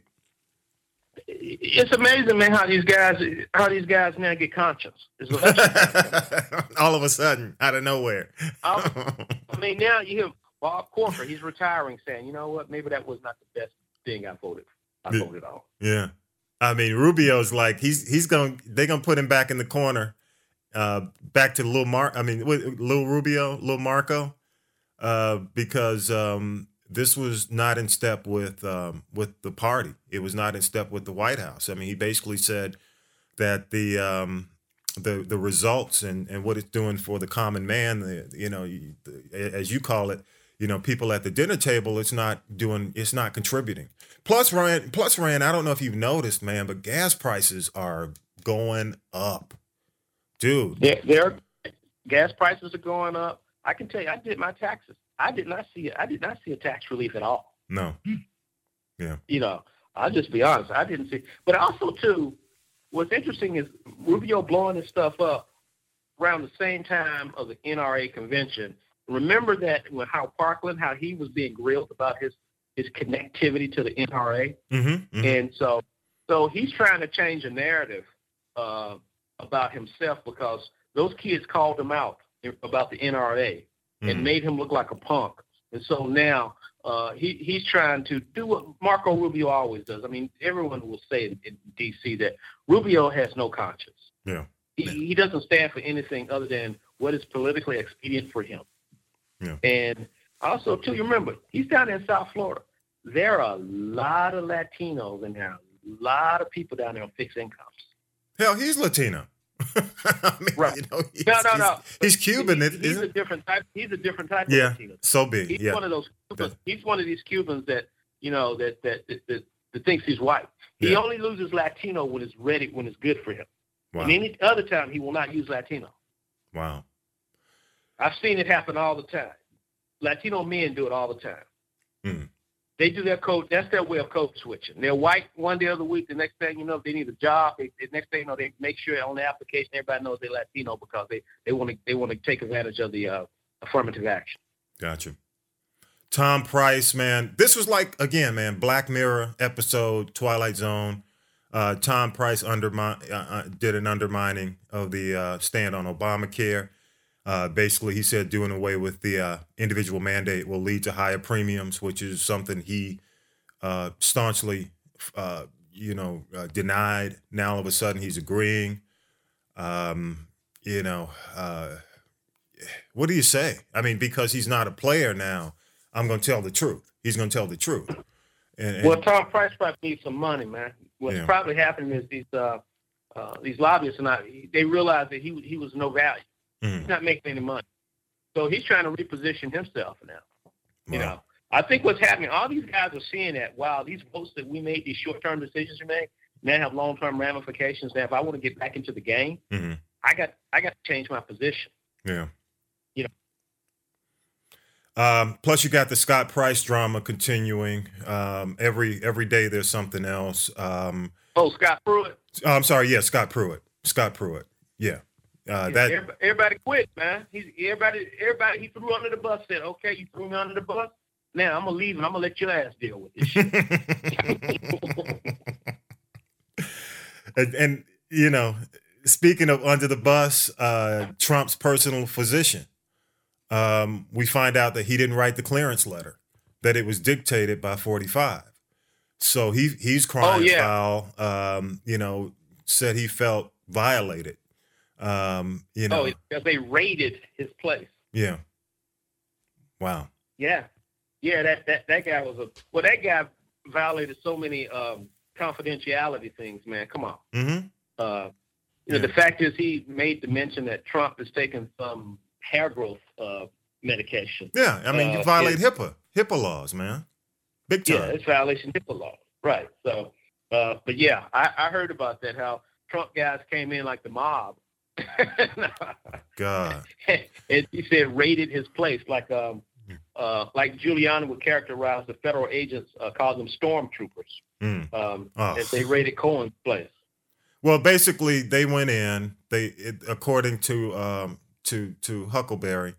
It's amazing, man, how these guys how these guys now get conscious. All of a sudden, out of nowhere. I mean, now you hear Bob Corker, he's retiring, saying, "You know what? Maybe that was not the best thing I voted." I voted on. Yeah. I mean, Rubio's like he's he's gonna they're gonna put him back in the corner, uh, back to Lil Mar. I mean, Lil Rubio, Lil Marco, uh, because um, this was not in step with um, with the party. It was not in step with the White House. I mean, he basically said that the um, the the results and and what it's doing for the common man. The, you know, the, as you call it, you know, people at the dinner table. It's not doing. It's not contributing. Plus, Ryan. Plus, Ryan. I don't know if you've noticed, man, but gas prices are going up, dude. They're gas prices are going up. I can tell you, I did my taxes. I did not see I did not see a tax relief at all. No. Yeah. You know, I'll just be honest. I didn't see. But also too, what's interesting is Rubio blowing his stuff up around the same time of the NRA convention. Remember that when how Parkland, how he was being grilled about his his connectivity to the NRA, Mm-hmm, mm-hmm. and so so he's trying to change the narrative uh, about himself because those kids called him out about the NRA Mhm. and made him look like a punk. And so now uh, he he's trying to do what Marco Rubio always does. I mean, everyone will say in, in D.C. that Rubio has no conscience. Yeah. He, he doesn't stand for anything other than what is politically expedient for him. Yeah. And also, too, you remember he's down in South Florida. There are a lot of Latinos in there, a lot of people down there on fixed incomes. Hell, he's Latino. I mean, Right. you know, he's, No, no, no. He's, he's Cuban, He- he's a different type. He's a different type Yeah. of Latino. So big. He's Yeah. one of those Cubans. He's one of these Cubans that you know that that that, that, that thinks he's white. He Yeah. only loses Latino when it's ready, when it's good for him. Wow. And any other time, he will not use Latino. Wow. I've seen it happen all the time. Latino men do it all the time. Hmm. They do their code. That's their way of code switching. They're white one day of the week. The next thing you know, they need a job, they, the next thing you know, they make sure on the application everybody knows they're Latino because they they want to they want to take advantage of the uh, affirmative action. Gotcha. Tom Price, man. This was like again, man, Black Mirror episode, Twilight Zone. Uh, Tom Price undermine, uh, uh, did an undermining of the uh, stand on Obamacare. Uh, basically, he said doing away with the uh, individual mandate will lead to higher premiums, which is something he uh, staunchly, uh, you know, uh, denied. Now all of a sudden he's agreeing. Um, you know, uh, what do you say? I mean, because he's not a player now, I'm going to tell the truth. He's going to tell the truth. And, and Well, Tom Price probably needs some money, man. What's Yeah. probably happening is these uh, uh, these lobbyists are not. They realize that he he was no value. Mhm. He's not making any money, so he's trying to reposition himself now. You know, I think what's happening. All these guys are seeing that. Wow, these votes that we made, these short-term decisions we made, now have long-term ramifications. Now, if I want to get back into the game, Mhm. I got I got to change my position. Yeah. You Um, plus, you got the Scott Price drama continuing. Um, every every day there's something else. Um, Oh, Scott Pruitt. oh, I'm sorry. Yeah, Scott Pruitt. Scott Pruitt. Yeah. Uh, that. everybody, everybody quit, man. He's everybody. Everybody he threw under the bus said, "Okay, you threw me under the bus. Now I'm gonna leave and I'm gonna let your ass deal with this." shit." and, and you know, speaking of under the bus, uh, Trump's personal physician, um, we find out that he didn't write the clearance letter; that it was dictated by 45. So he he's crying Oh, yeah. foul. Um, you know, said he felt violated. Um, you know, oh, because they raided his place. yeah. Wow. Yeah, yeah. That that that guy was a well. That guy violated so many um, confidentiality things, man. Come on. Mm-hmm. Uh, you know, Yeah. the fact is he made the mention that Trump is taking some hair growth uh, medication. Yeah. I mean, you Uh, violate. HIPAA HIPAA laws, man. Big time. Yeah, it's violation of HIPAA law. Right. So, uh, but yeah, I, I heard about that. How Trump guys came in like the mob. God. and he said raided his place like um Hmm. uh like Giuliani would characterize the federal agents uh, called them stormtroopers Mm. um Oh. as they raided Cohen's place. Well, basically, they went in. They, it, according to um, to to Huckleberry,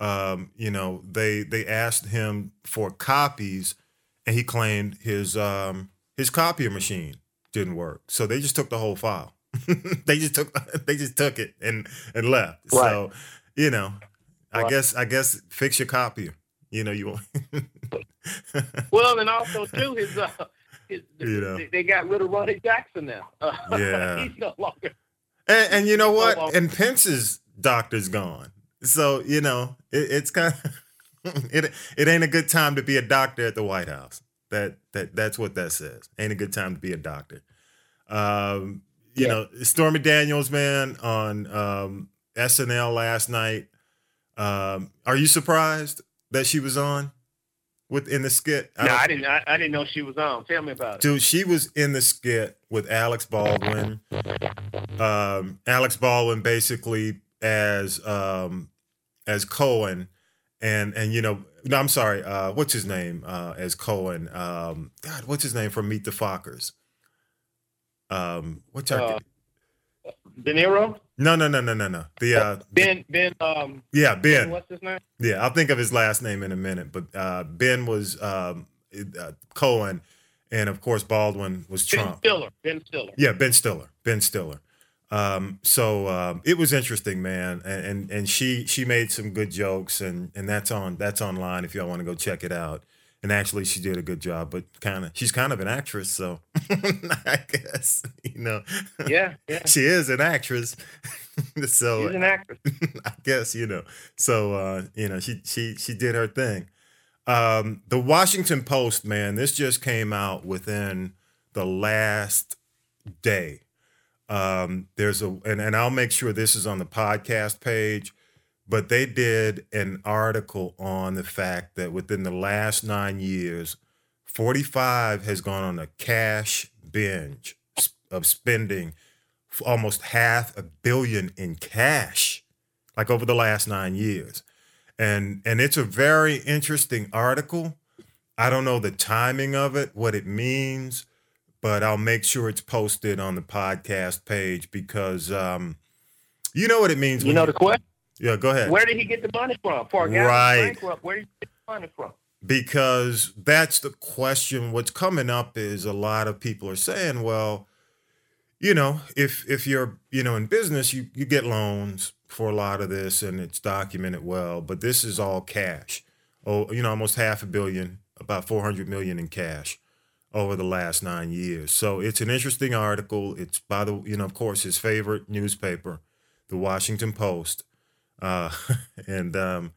um, you know, they they asked him for copies, and he claimed his um, his copier machine didn't work. So they just took the whole file. they just took they just took it and and left. So you know, I guess I guess fix your copier. You know, you want. Well, and also too his uh his, You know. they, got rid of Ronnie Jackson now. Uh, Yeah. he's no longer. And, and you know what? Well. And Pence's doctor's gone. So you know it, it's kind of it. It ain't a good time to be a doctor at the White House. That that that's what that says. Ain't a good time to be a doctor. Um, you Yeah. know, Stormy Daniels, man, on um, SNL last night. Um, are you surprised that she was on with in the skit? No, don't- I didn't. I, I didn't know she was on. Tell me about it. Dude, she was in the skit with Alex Baldwin. Um, Alex Baldwin basically as um, as Cohen, and and you know, no, I'm sorry, uh, what's his name uh, as Cohen? Um, God, what's his name from Meet the Fockers? Um, what's our Uh, De Niro, no no no no no no the uh, Ben, Ben, um, yeah Ben, Ben what's his name? yeah I'll think of his last name in a minute, but uh, Ben was um, uh, Cohen, and of course Baldwin was Ben Trump. Stiller. Ben Stiller. Yeah, Ben Stiller. Ben Stiller. Um, so um, it was interesting, man, and, and and she she made some good jokes, and and that's on that's online if y'all want to go check it out. And actually, she did a good job, but kind of she's kind of an actress, so I guess you know Yeah, yeah. she is an actress. so She's an actress. I guess you know. So uh, you know, she she she did her thing. Um, the Washington Post, man, this just came out within the last day. Um, there's a and, and I'll make sure this is on the podcast page, but they did an article on the fact that within the last nine years, 45 has gone on a cash binge of spending almost half a billion in cash, like over the last nine years. And and it's a very interesting article. I don't know the timing of it, what it means, but I'll make sure it's posted on the podcast page because um, you know what it means. You know the question? Yeah, go ahead. Where did he get the money from? For a guy Right. bankrupt, where did he get the money from? because that's the question what's coming up is a lot of people are saying well you know if if you're you know in business you you get loans for a lot of this and it's documented well but this is all cash oh you know almost half a billion about 400 million in cash over the last 9 years so it's an interesting article it's by the you know of course his favorite newspaper the Washington Post uh and um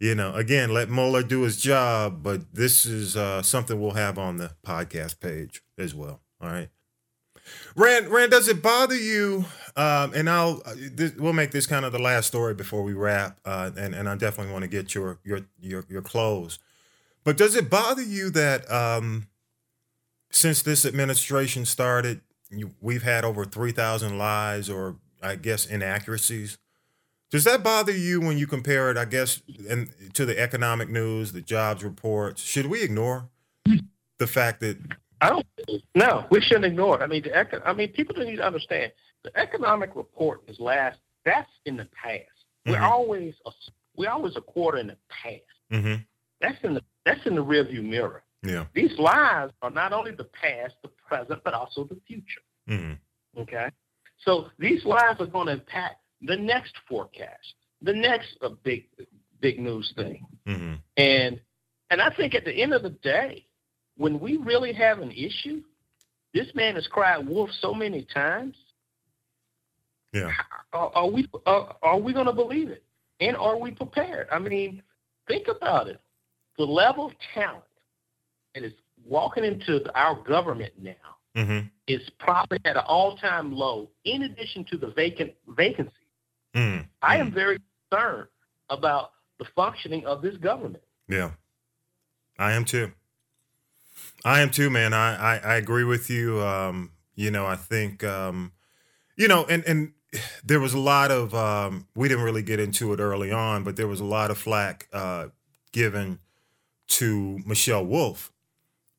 you know, again, let Mueller do his job, but this is uh, something we'll have on the podcast page as well. All right. Rand, Rand, does it bother you? Um, and I'll uh, this, we'll make this kind of the last story before we wrap, uh, and and I definitely want to get your your your your close. But does it bother you that um, since this administration started, you, we've had over three thousand lies or I guess inaccuracies? Does that bother you when you compare it, I guess, and to the economic news, the jobs reports? Should we ignore the fact that I don't. No, we shouldn't ignore it. I mean, the eco- I mean, people need to understand the economic report is last. That's in the past. We're Mhm. always a, we're always a quarter in the past. hmm That's in the that's in the rearview mirror. Yeah. These lies are not only the past, the present, but also the future. hmm Okay, so these lies are going to impact the next forecast, the next uh, big big news thing. hmm And and I think at the end of the day, when we really have an issue, this man has cried wolf so many times. Yeah. Are, are we are, are we going to believe it? And are we prepared? I mean, think about it. The level of talent that is walking into our government now hmm is probably at an all-time low. In addition to the vacant vacancy, hmm I am very concerned about the functioning of this government. Yeah. I am too. I am too, man. I, I, I agree with you. Um, you know, I think, um, you know, and, and there was a lot of, um, we didn't really get into it early on, but there was a lot of flack uh, given to Michelle Wolf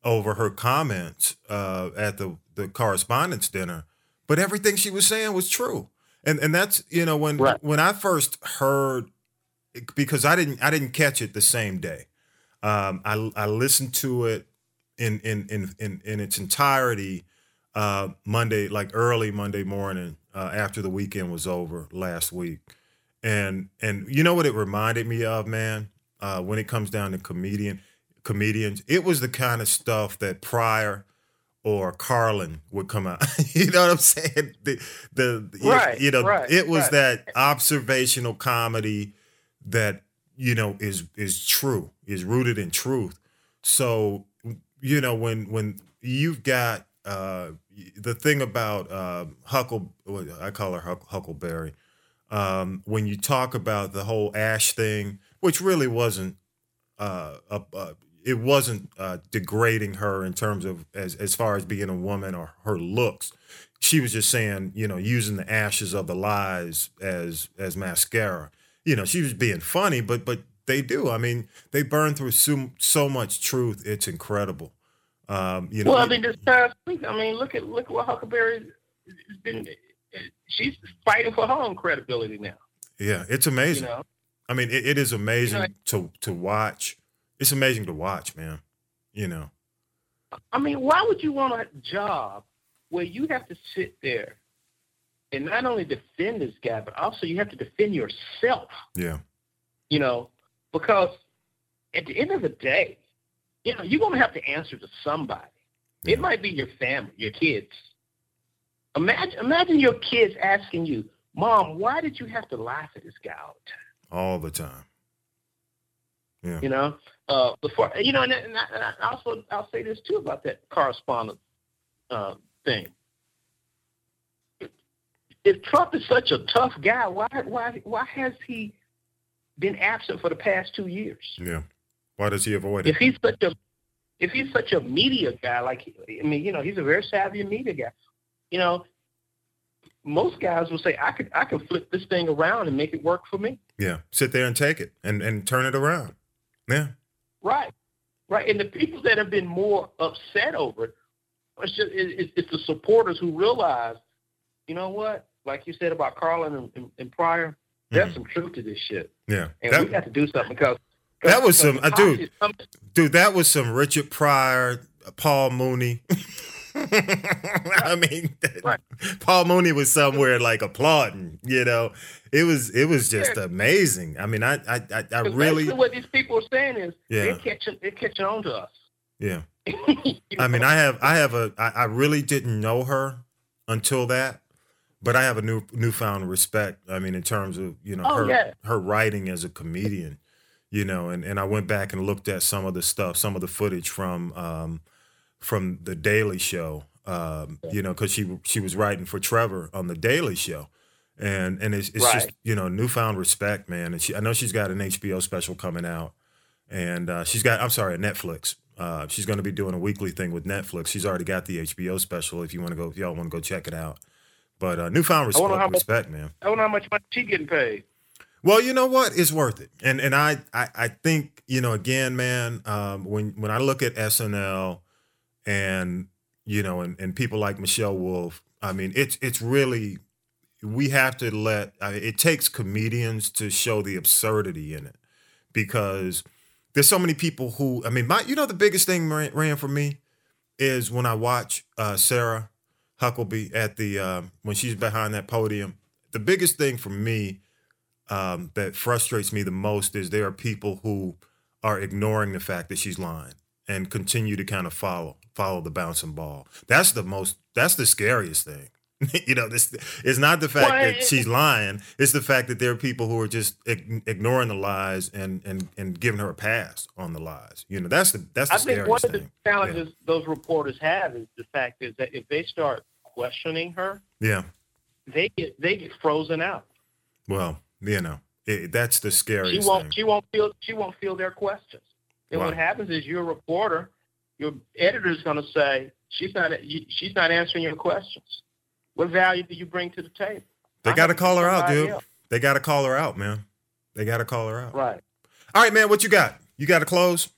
over her comments uh, at the, the correspondence dinner. But everything she was saying was true. And, and that's, you know, when, Right. when I first heard, because I didn't, I didn't catch it the same day. Um, I, I listened to it in in in in, in its entirety uh, Monday, like early Monday morning uh, after the weekend was over last week, and and you know what it reminded me of, man. Uh, when it comes down to comedian comedians, it was the kind of stuff that Pryor or Carlin would come out. you know what I'm saying? The the you- Right, you know right, it was right. that observational comedy that you know is is true is rooted in truth so you know when when you've got uh, the thing about uh, Huckle, I call her Huck, Huckleberry. Um, when you talk about the whole Ash thing, which really wasn't, uh, a, a, it wasn't uh, degrading her in terms of as as far as being a woman or her looks. She was just saying, you know, using the ashes of the lies as as mascara. You know, she was being funny, but but they do. I mean, they burn through so, so much truth. It's incredible. Um, you know, well, I mean, this week, I mean, look at look what Huckleberry has been. She's fighting for her own credibility now. Yeah, it's amazing. You know? I mean, it, it is amazing you know, to to watch. It's amazing to watch, man. You know. I mean, why would you want a job where you have to sit there and not only defend this guy, but also you have to defend yourself? Yeah. You know, because at the end of the day, you know, you're going to have to answer to somebody. Yeah. It might be your family, your kids. Imagine, imagine your kids asking you, "Mom, why did you have to lie for this guy all the time?" All the time. Yeah. You know, uh, before you know, and, and, I, and I also I'll say this too about that correspondence uh, thing. If Trump is such a tough guy, why why why has he been absent for the past two years? Yeah. Why does he avoid it? If he's such a if he's such a media guy, like I mean, you know, he's a very savvy media guy. You know, most guys will say, I could I could flip this thing around and make it work for me. Yeah. Sit there and take it and, and turn it around. Yeah. Right. Right. And the people that have been more upset over it, it's, just, it's, it's the supporters who realize, you know what? Like you said about Carlin and, and, and Pryor, there's mm-hmm. some truth to this shit. Yeah. And that, we got to do something because that was some uh, dude. Dude, that was some Richard Pryor, Paul Mooney. I mean, right. Paul Mooney was somewhere like applauding. You know, it was it was just yeah. amazing. I mean, I I I, I really what these people are saying is yeah. they're catching they're catching on to us. Yeah. I mean, I have I have a I, I really didn't know her until that, but I have a new newfound respect. I mean, in terms of you know oh, her yeah. her writing as a comedian you know, and, and I went back and looked at some of the stuff, some of the footage from um, from the Daily Show, um, you know, because she she was writing for Trevor on the Daily Show, and and it's, it's right. just you know newfound respect, man. And she, I know she's got an HBO special coming out, and uh, she's got I'm sorry, Netflix. Uh, she's going to be doing a weekly thing with Netflix. She's already got the HBO special. If you want to go, if y'all want to go check it out. But uh, newfound respect, respect, man. I wonder how much money she getting paid. Well, you know what? It's worth it. And and I I, I think, you know, again, man, um, when when I look at SNL and you know, and, and people like Michelle Wolf, I mean, it's it's really we have to let I mean, it takes comedians to show the absurdity in it because there's so many people who I mean, my you know the biggest thing Rand, Rand for me is when I watch uh, Sarah Huckabee at the uh, when she's behind that podium. The biggest thing for me um, that frustrates me the most is there are people who are ignoring the fact that she's lying and continue to kind of follow follow the bouncing ball. That's the most. That's the scariest thing. you know, this it's not the fact well, that she's lying. It's the fact that there are people who are just ignoring the lies and and and giving her a pass on the lies. You know, that's the that's the I think one of the challenges yeah. those reporters have is the fact is that if they start questioning her, yeah, they get they get frozen out. Well, you know, it, that's the scariest. She won't. Thing. She won't feel. She won't feel their questions. And wow. what happens is you're a reporter. Your editor is going to say she's not. She's not answering your questions. What value do you bring to the table? They got to call her out, dude. Else. They got to call her out, man. They got to call her out. Right. All right, man. What you got? You got to close.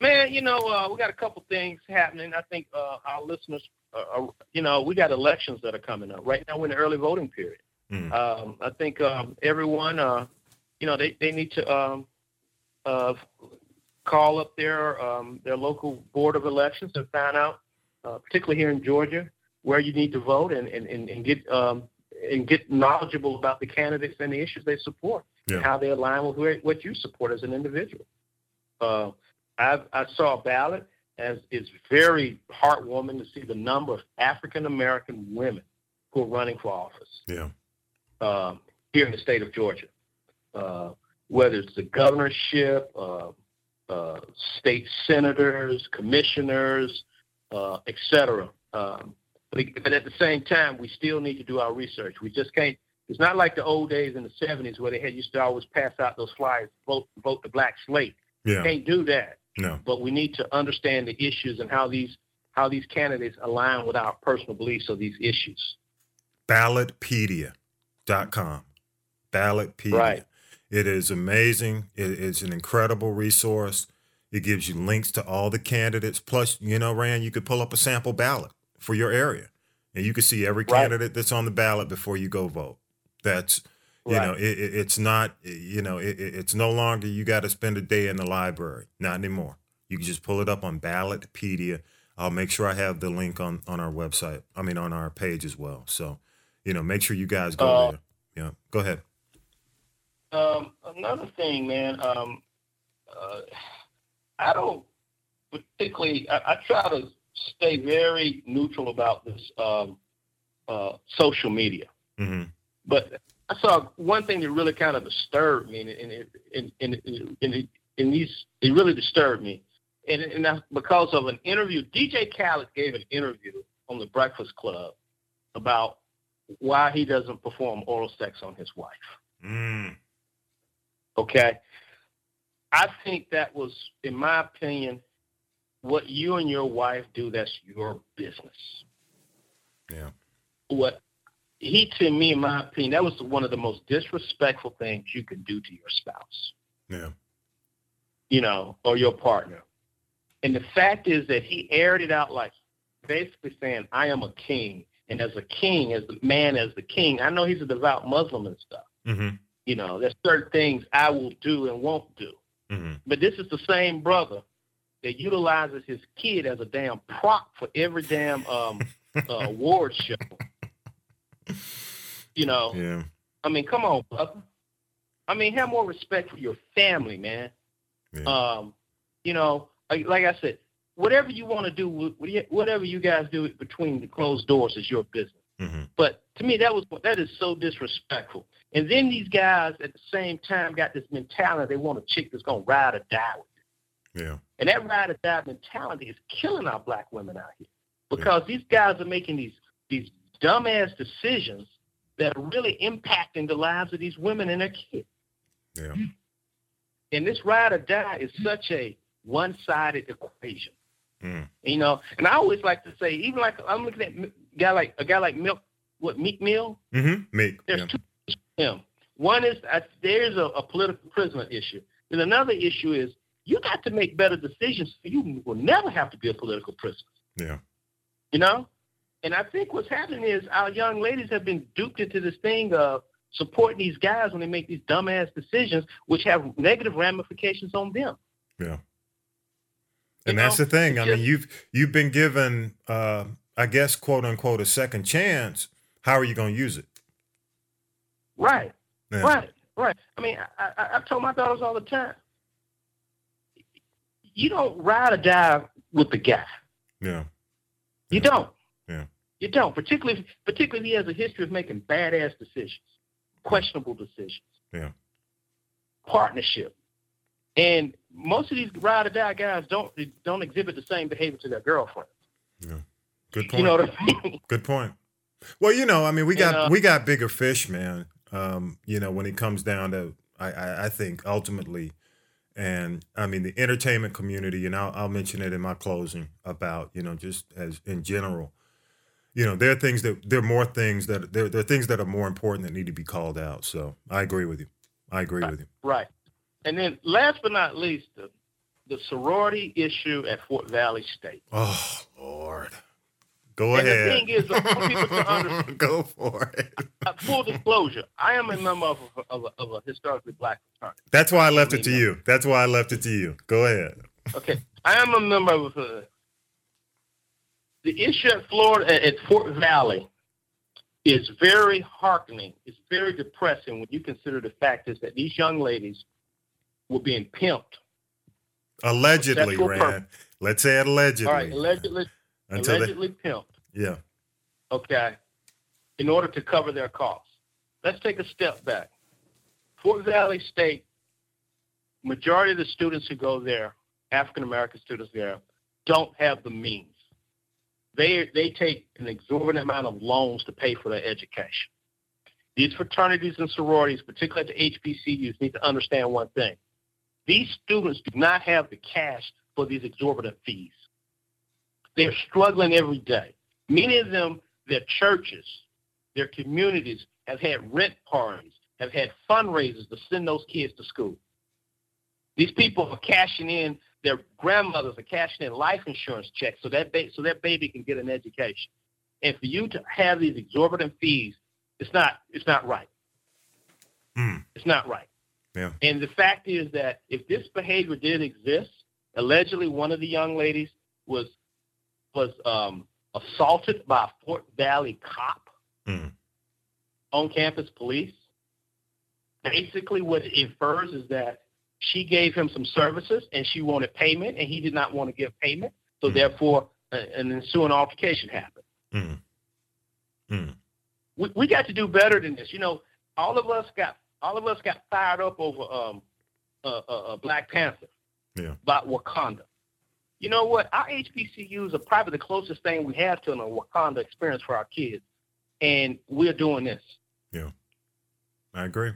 Man, you know, uh, we got a couple things happening. I think uh, our listeners, uh, are, you know, we got elections that are coming up. Right now, we're in the early voting period. Mm. Um, I think um, everyone, uh, you know, they, they need to um, uh, call up their um, their local board of elections and find out, uh, particularly here in Georgia, where you need to vote and and, and, and get um, and get knowledgeable about the candidates and the issues they support, yeah. how they align with where, what you support as an individual. Uh, i I saw a ballot, as it's very heartwarming to see the number of African American women who are running for office. Yeah uh, here in the state of Georgia, uh, whether it's the governorship, uh, uh state senators, commissioners, uh, etc. Um, but, but at the same time, we still need to do our research. We just can't. It's not like the old days in the '70s where they had used to always pass out those flyers, vote vote the black slate. Yeah. Can't do that. No. But we need to understand the issues and how these how these candidates align with our personal beliefs of these issues. Ballotpedia.com. Ballotpedia. Right. It is amazing. It is an incredible resource. It gives you links to all the candidates. Plus, you know, Rand, you could pull up a sample ballot for your area, and you can see every Right. candidate that's on the ballot before you go vote. That's you Right. know, it, it, it's not you know, it, it- it's no longer you got to spend a day in the library. Not anymore. You can just pull it up on Ballotpedia. I'll make sure I have the link on on our website. I mean, on our page as well. So, you know, make sure you guys go Uh, there. Yeah, go ahead. Um, another thing, man. Um, uh, I don't particularly. I, I try to stay very neutral about this um, uh, social media. hmm But I saw one thing that really kind of disturbed me, and and it, and, and, and, and, it, and these it really disturbed me, and and that's because of an interview. DJ Khaled gave an interview on the Breakfast Club about why he doesn't perform oral sex on his wife. Mm. Okay. I think that was, in my opinion, what you and your wife do, that's your business. Yeah. What he, to me, in my opinion, that was one of the most disrespectful things you could do to your spouse, Yeah. you know, or your partner. And the fact is that he aired it out like basically saying, I am a king. And as a king, as the man, as the king, I know he's a devout Muslim and stuff. hmm You know, there's certain things I will do and won't do. hmm But this is the same brother that utilizes his kid as a damn prop for every damn um, uh, award show. You know, Yeah. I mean, come on, brother. I mean, have more respect for your family, man. Yeah. Um, you know, like, like I said, whatever you want to do, wh- whatever you guys do between the closed doors is your business. hmm But to me, that was that is so disrespectful. And then these guys at the same time got this mentality they want a chick that's gonna ride or die with. Yeah. And that ride or die mentality is killing our black women out here because these guys are making these these dumbass decisions that are really impacting the lives of these women and their kids. Yeah. And this ride or die is such a one-sided equation. Mm. You know, and I always like to say, even like I'm looking at a guy like a guy like Milk, what Meek Mill. hmm Meek. There's Yeah. two him. One is there's a, a political prisoner issue, and another issue is you got to make better decisions. So you will never have to be a political prisoner. Yeah. You know, and I think what's happening is our young ladies have been duped into this thing of supporting these guys when they make these dumbass decisions, which have negative ramifications on them. Yeah. You And that's the thing. I mean, you've you've been given, uh, I guess, quote unquote, a second chance. How are you going to use it? Right. Yeah. Right, right. I mean, I, I, I tell my daughters all the time, you don't ride or die with the guy. Yeah. You Yeah. don't. Yeah. You don't. Particularly, particularly, if he has a history of making badass decisions, questionable decisions. Yeah. Partnership, and most of these ride or die guys don't don't exhibit the same behavior to their girlfriend. Yeah. Good point. You know what I mean? Good point. Well, you know, I mean, we got we got bigger fish, man. Um, you know, when it comes down to, I, I, I think ultimately, and I mean the entertainment community, and I'll, I'll mention it in my closing about, you know, just as in general, you know, there are things that there are more things that there there are things that are more important that need to be called out. So I agree with you. I agree with you. Right. And then, last but not least, the, the sorority issue at Fort Valley State. Oh Lord, go And the ahead. thing is, people to understand- go for it. Uh, full disclosure, I am a member of a, of a, of a historically black fraternity. That's why I left it to you. That's why I left it to you. Go ahead. Okay, I am a member of a, the issue at Florida at, Fort Valley is very heartening. It's very depressing when you consider the fact is that these young ladies were being pimped. Allegedly, Rand. purpose. Let's say it allegedly. All right, allegedly, Until they, allegedly pimped. yeah. okay, in order to cover their costs. Let's take a step back. Fort Valley State, majority of the students who go there, African American students there, don't have the means. they they take an exorbitant amount of loans to pay for their education. These fraternities and sororities, particularly at the HBCUs, need to understand one thing. These students do not have the cash for these exorbitant fees. They're struggling every day. Many of them, their churches, their communities have had rent parties, have had fundraisers to send those kids to school. These people are cashing in, their grandmothers are cashing in life insurance checks so that, ba- so that baby can get an education. And for you to have these exorbitant fees, it's not, it's not right. Mm. It's not right. Yeah. And the fact is that if this behavior did exist, allegedly one of the young ladies was was um, assaulted by a Fort Valley cop Mm. on campus police. Basically, what it infers is that she gave him some services and she wanted payment, and he did not want to give payment. So Mm. therefore, an ensuing altercation happened. Mm. Mm. We, we got to do better than this. You know, all of us got all of us got fired up over um, uh, uh, uh, Black Panther. Yeah. About Wakanda. You know what? Our HBCUs are probably the closest thing we have to a Wakanda experience for our kids, and we're doing this. Yeah, I agree.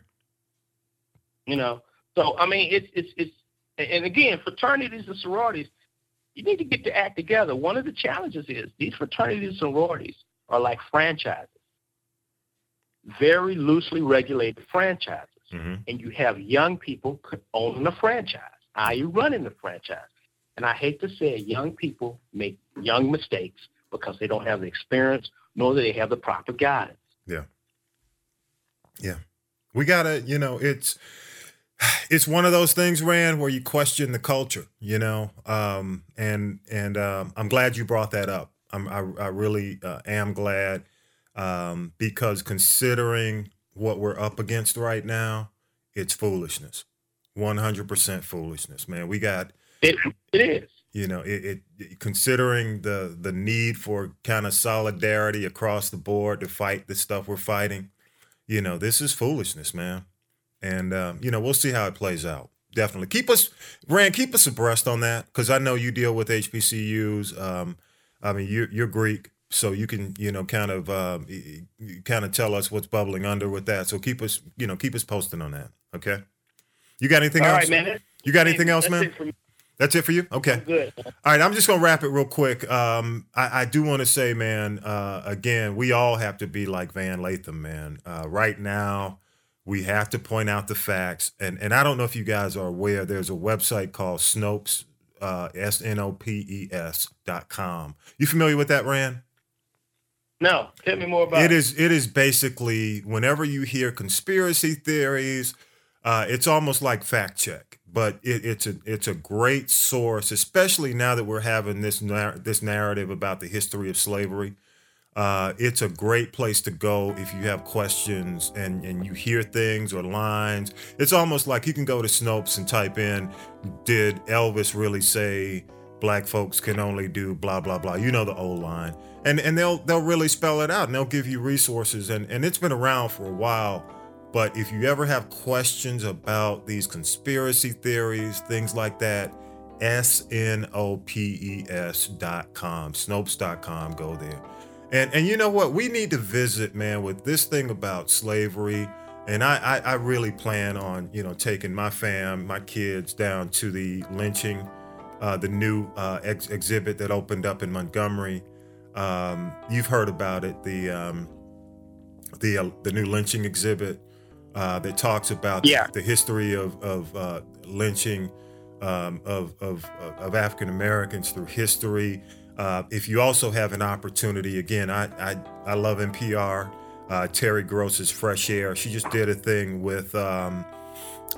You know, so I mean, it's it's it's, and again, fraternities and sororities, you need to get to act together. One of the challenges is these fraternities and sororities are like franchises, very loosely regulated franchises, hmm and you have young people owning the franchise. Are you running the franchise? And I hate to say it, young people make young mistakes because they don't have the experience nor do they have the proper guidance. Yeah. Yeah. We gotta, you know, it's it's one of those things, Rand, where you question the culture, you know, um, and and um, I'm glad you brought that up. I'm, I, I really uh, am glad um, because considering what we're up against right now, it's foolishness, 100% foolishness, man. We got It, it is. you know it, it considering the the need for kind of solidarity across the board to fight the stuff we're fighting you know this is foolishness man. And um, you know we'll see how it plays out. Definitely. Keep us rand keep us abreast on that because i know you deal with hbcus um, i mean you're, you're greek so you can you know kind of um, kind of tell us what's bubbling under with that. So keep us you know keep us posted on that okay? You got anything All else? right, man. You got anything else man? it for me. That's it for you okay good. all right, I'm just gonna wrap it real quick. Um, I, I do want to say, man, uh, again, we all have to be like Van Lathan, man. Uh, right now, we have to point out the facts, and and I don't know if you guys are aware. There's a website called Snopes, uh, S N O P E S dot com. You familiar with that, Rand? No, tell me more about It is it is basically whenever you hear conspiracy theories, uh, it's almost like fact check, but it, it's a it's a great source, especially now that we're having this nar- this narrative about the history of slavery. Uh, it's a great place to go if you have questions and, and you hear things or lines. It's almost like you can go to Snopes and type in, "Did Elvis really say black folks can only do blah blah blah?" You know the old line, and and they'll they'll really spell it out and they'll give you resources and and it's been around for a while. But if you ever have questions about these conspiracy theories, things like that, S N O P E S dot com, Snopes dot com, go there. And and you know what? We need to visit, man, with this thing about slavery. And I, I, I really plan on, you know, taking my fam, my kids down to the lynching, uh, the new uh, ex- exhibit that opened up in Montgomery. Um, you've heard about it, the um, the uh, the new lynching exhibit uh, that talks about Yeah. the, history of of uh, lynching um, of of of African Americans through history. Uh, if you also have an opportunity, again, I I, I love NPR. Uh, Terry Gross's Fresh Air. She just did a thing with um,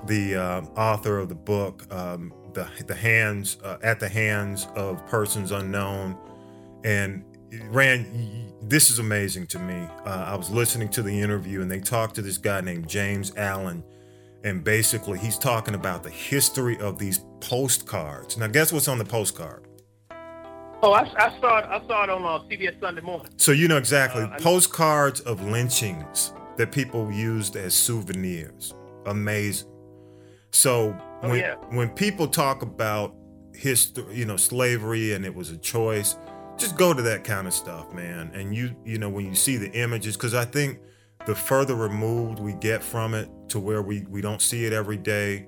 the uh, author of the book, um, the the hands uh, at the hands of persons unknown, and Rand, this is amazing to me. Uh, I was listening to the interview, and they talked to this guy named James Allen, and basically he's talking about the history of these postcards. Now, guess what's on the postcard? Oh, I, I saw it. I saw it on uh, CBS Sunday Morning. So you know exactly Uh, postcards of lynchings that people used as souvenirs. Amazing. So Oh, when yeah. when people talk about history, you know, slavery and it was a choice, just go to that kind of stuff, man. And you, you know, when you see the images, because I think the further removed we get from it to where we we don't see it every day,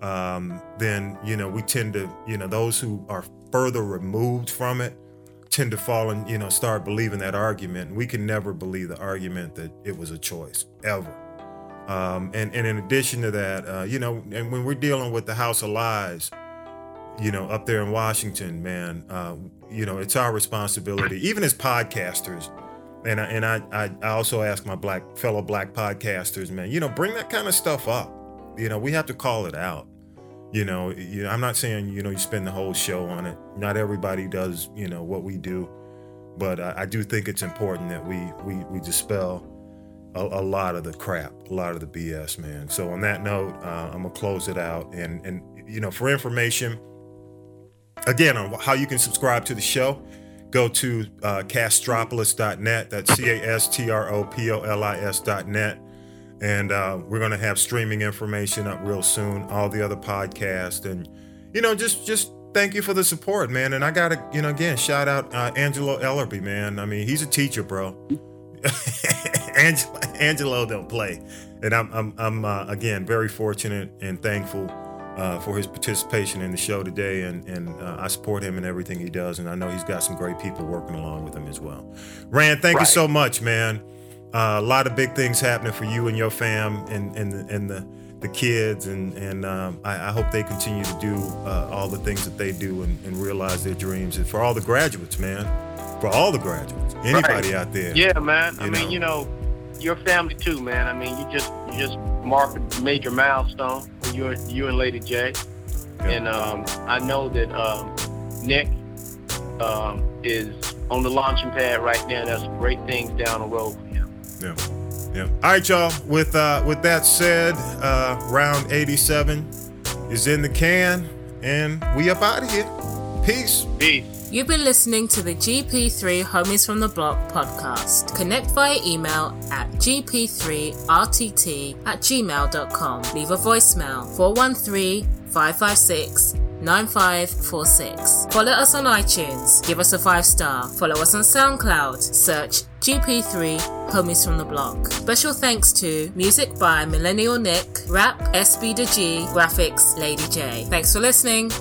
um, then you know we tend to, you know, those who are further removed from it tend to fall and you know start believing that argument. And we can never believe the argument that it was a choice ever. Um, and and in addition to that, uh, you know, and when we're dealing with the House of Lies, you know, up there in Washington, man, uh, you know, it's our responsibility, even as podcasters. And I, and I, I, I also ask my black fellow black podcasters, man, you know, bring that kind of stuff up. You know, we have to call it out. You know, you I'm not saying you know you spend the whole show on it. Not everybody does, you know, what we do, but I, I do think it's important that we we we dispel a, a, lot of the crap, a lot of the BS, man. So on that note, uh, I'm gonna close it out, and and you know, for information, again on how you can subscribe to the show, go to uh, castropolis.net. That's C A S T R O P O L I S.net. And uh, we're going to have streaming information up real soon, all the other podcasts. And, you know, just, just thank you for the support, man. And I got to, you know, again, shout out uh, Angelo Ellerbee, man. I mean, he's a teacher, bro. Angelo, Angelo don't play. And I'm, I'm, I'm uh, again, very fortunate and thankful uh, for his participation in the show today, and and uh, I support him in everything he does, and I know he's got some great people working along with him as well. Rand, thank right. you so much, man. Uh, a lot of big things happening for you and your fam, and and the, and the the kids, and and um, I, I, hope they continue to do uh, all the things that they do and, and, realize their dreams. And for all the graduates, man, for all the graduates, anybody right. out there, yeah, man. I know. mean, you know, your family too, man. I mean, you just you just marked a major milestone you and you and Lady J, and um, I know that um, Nick um, is on the launching pad right now. There's some great things down the road for him. Yeah. Yeah. All right, y'all. With uh, with that said, uh, round 87 is in the can, and we up out of here. Peace. Peace. You've been listening to the GP3 Homies from the Block podcast. Connect via email at gp3rtt at gmail.com. Leave a voicemail 413 556 9546. Follow us on iTunes. Give us a five star. Follow us on SoundCloud. Search GP3 Homies from the Block. Special thanks to music by Millennial Nick, rap SB to G, graphics Lady J. Thanks for listening.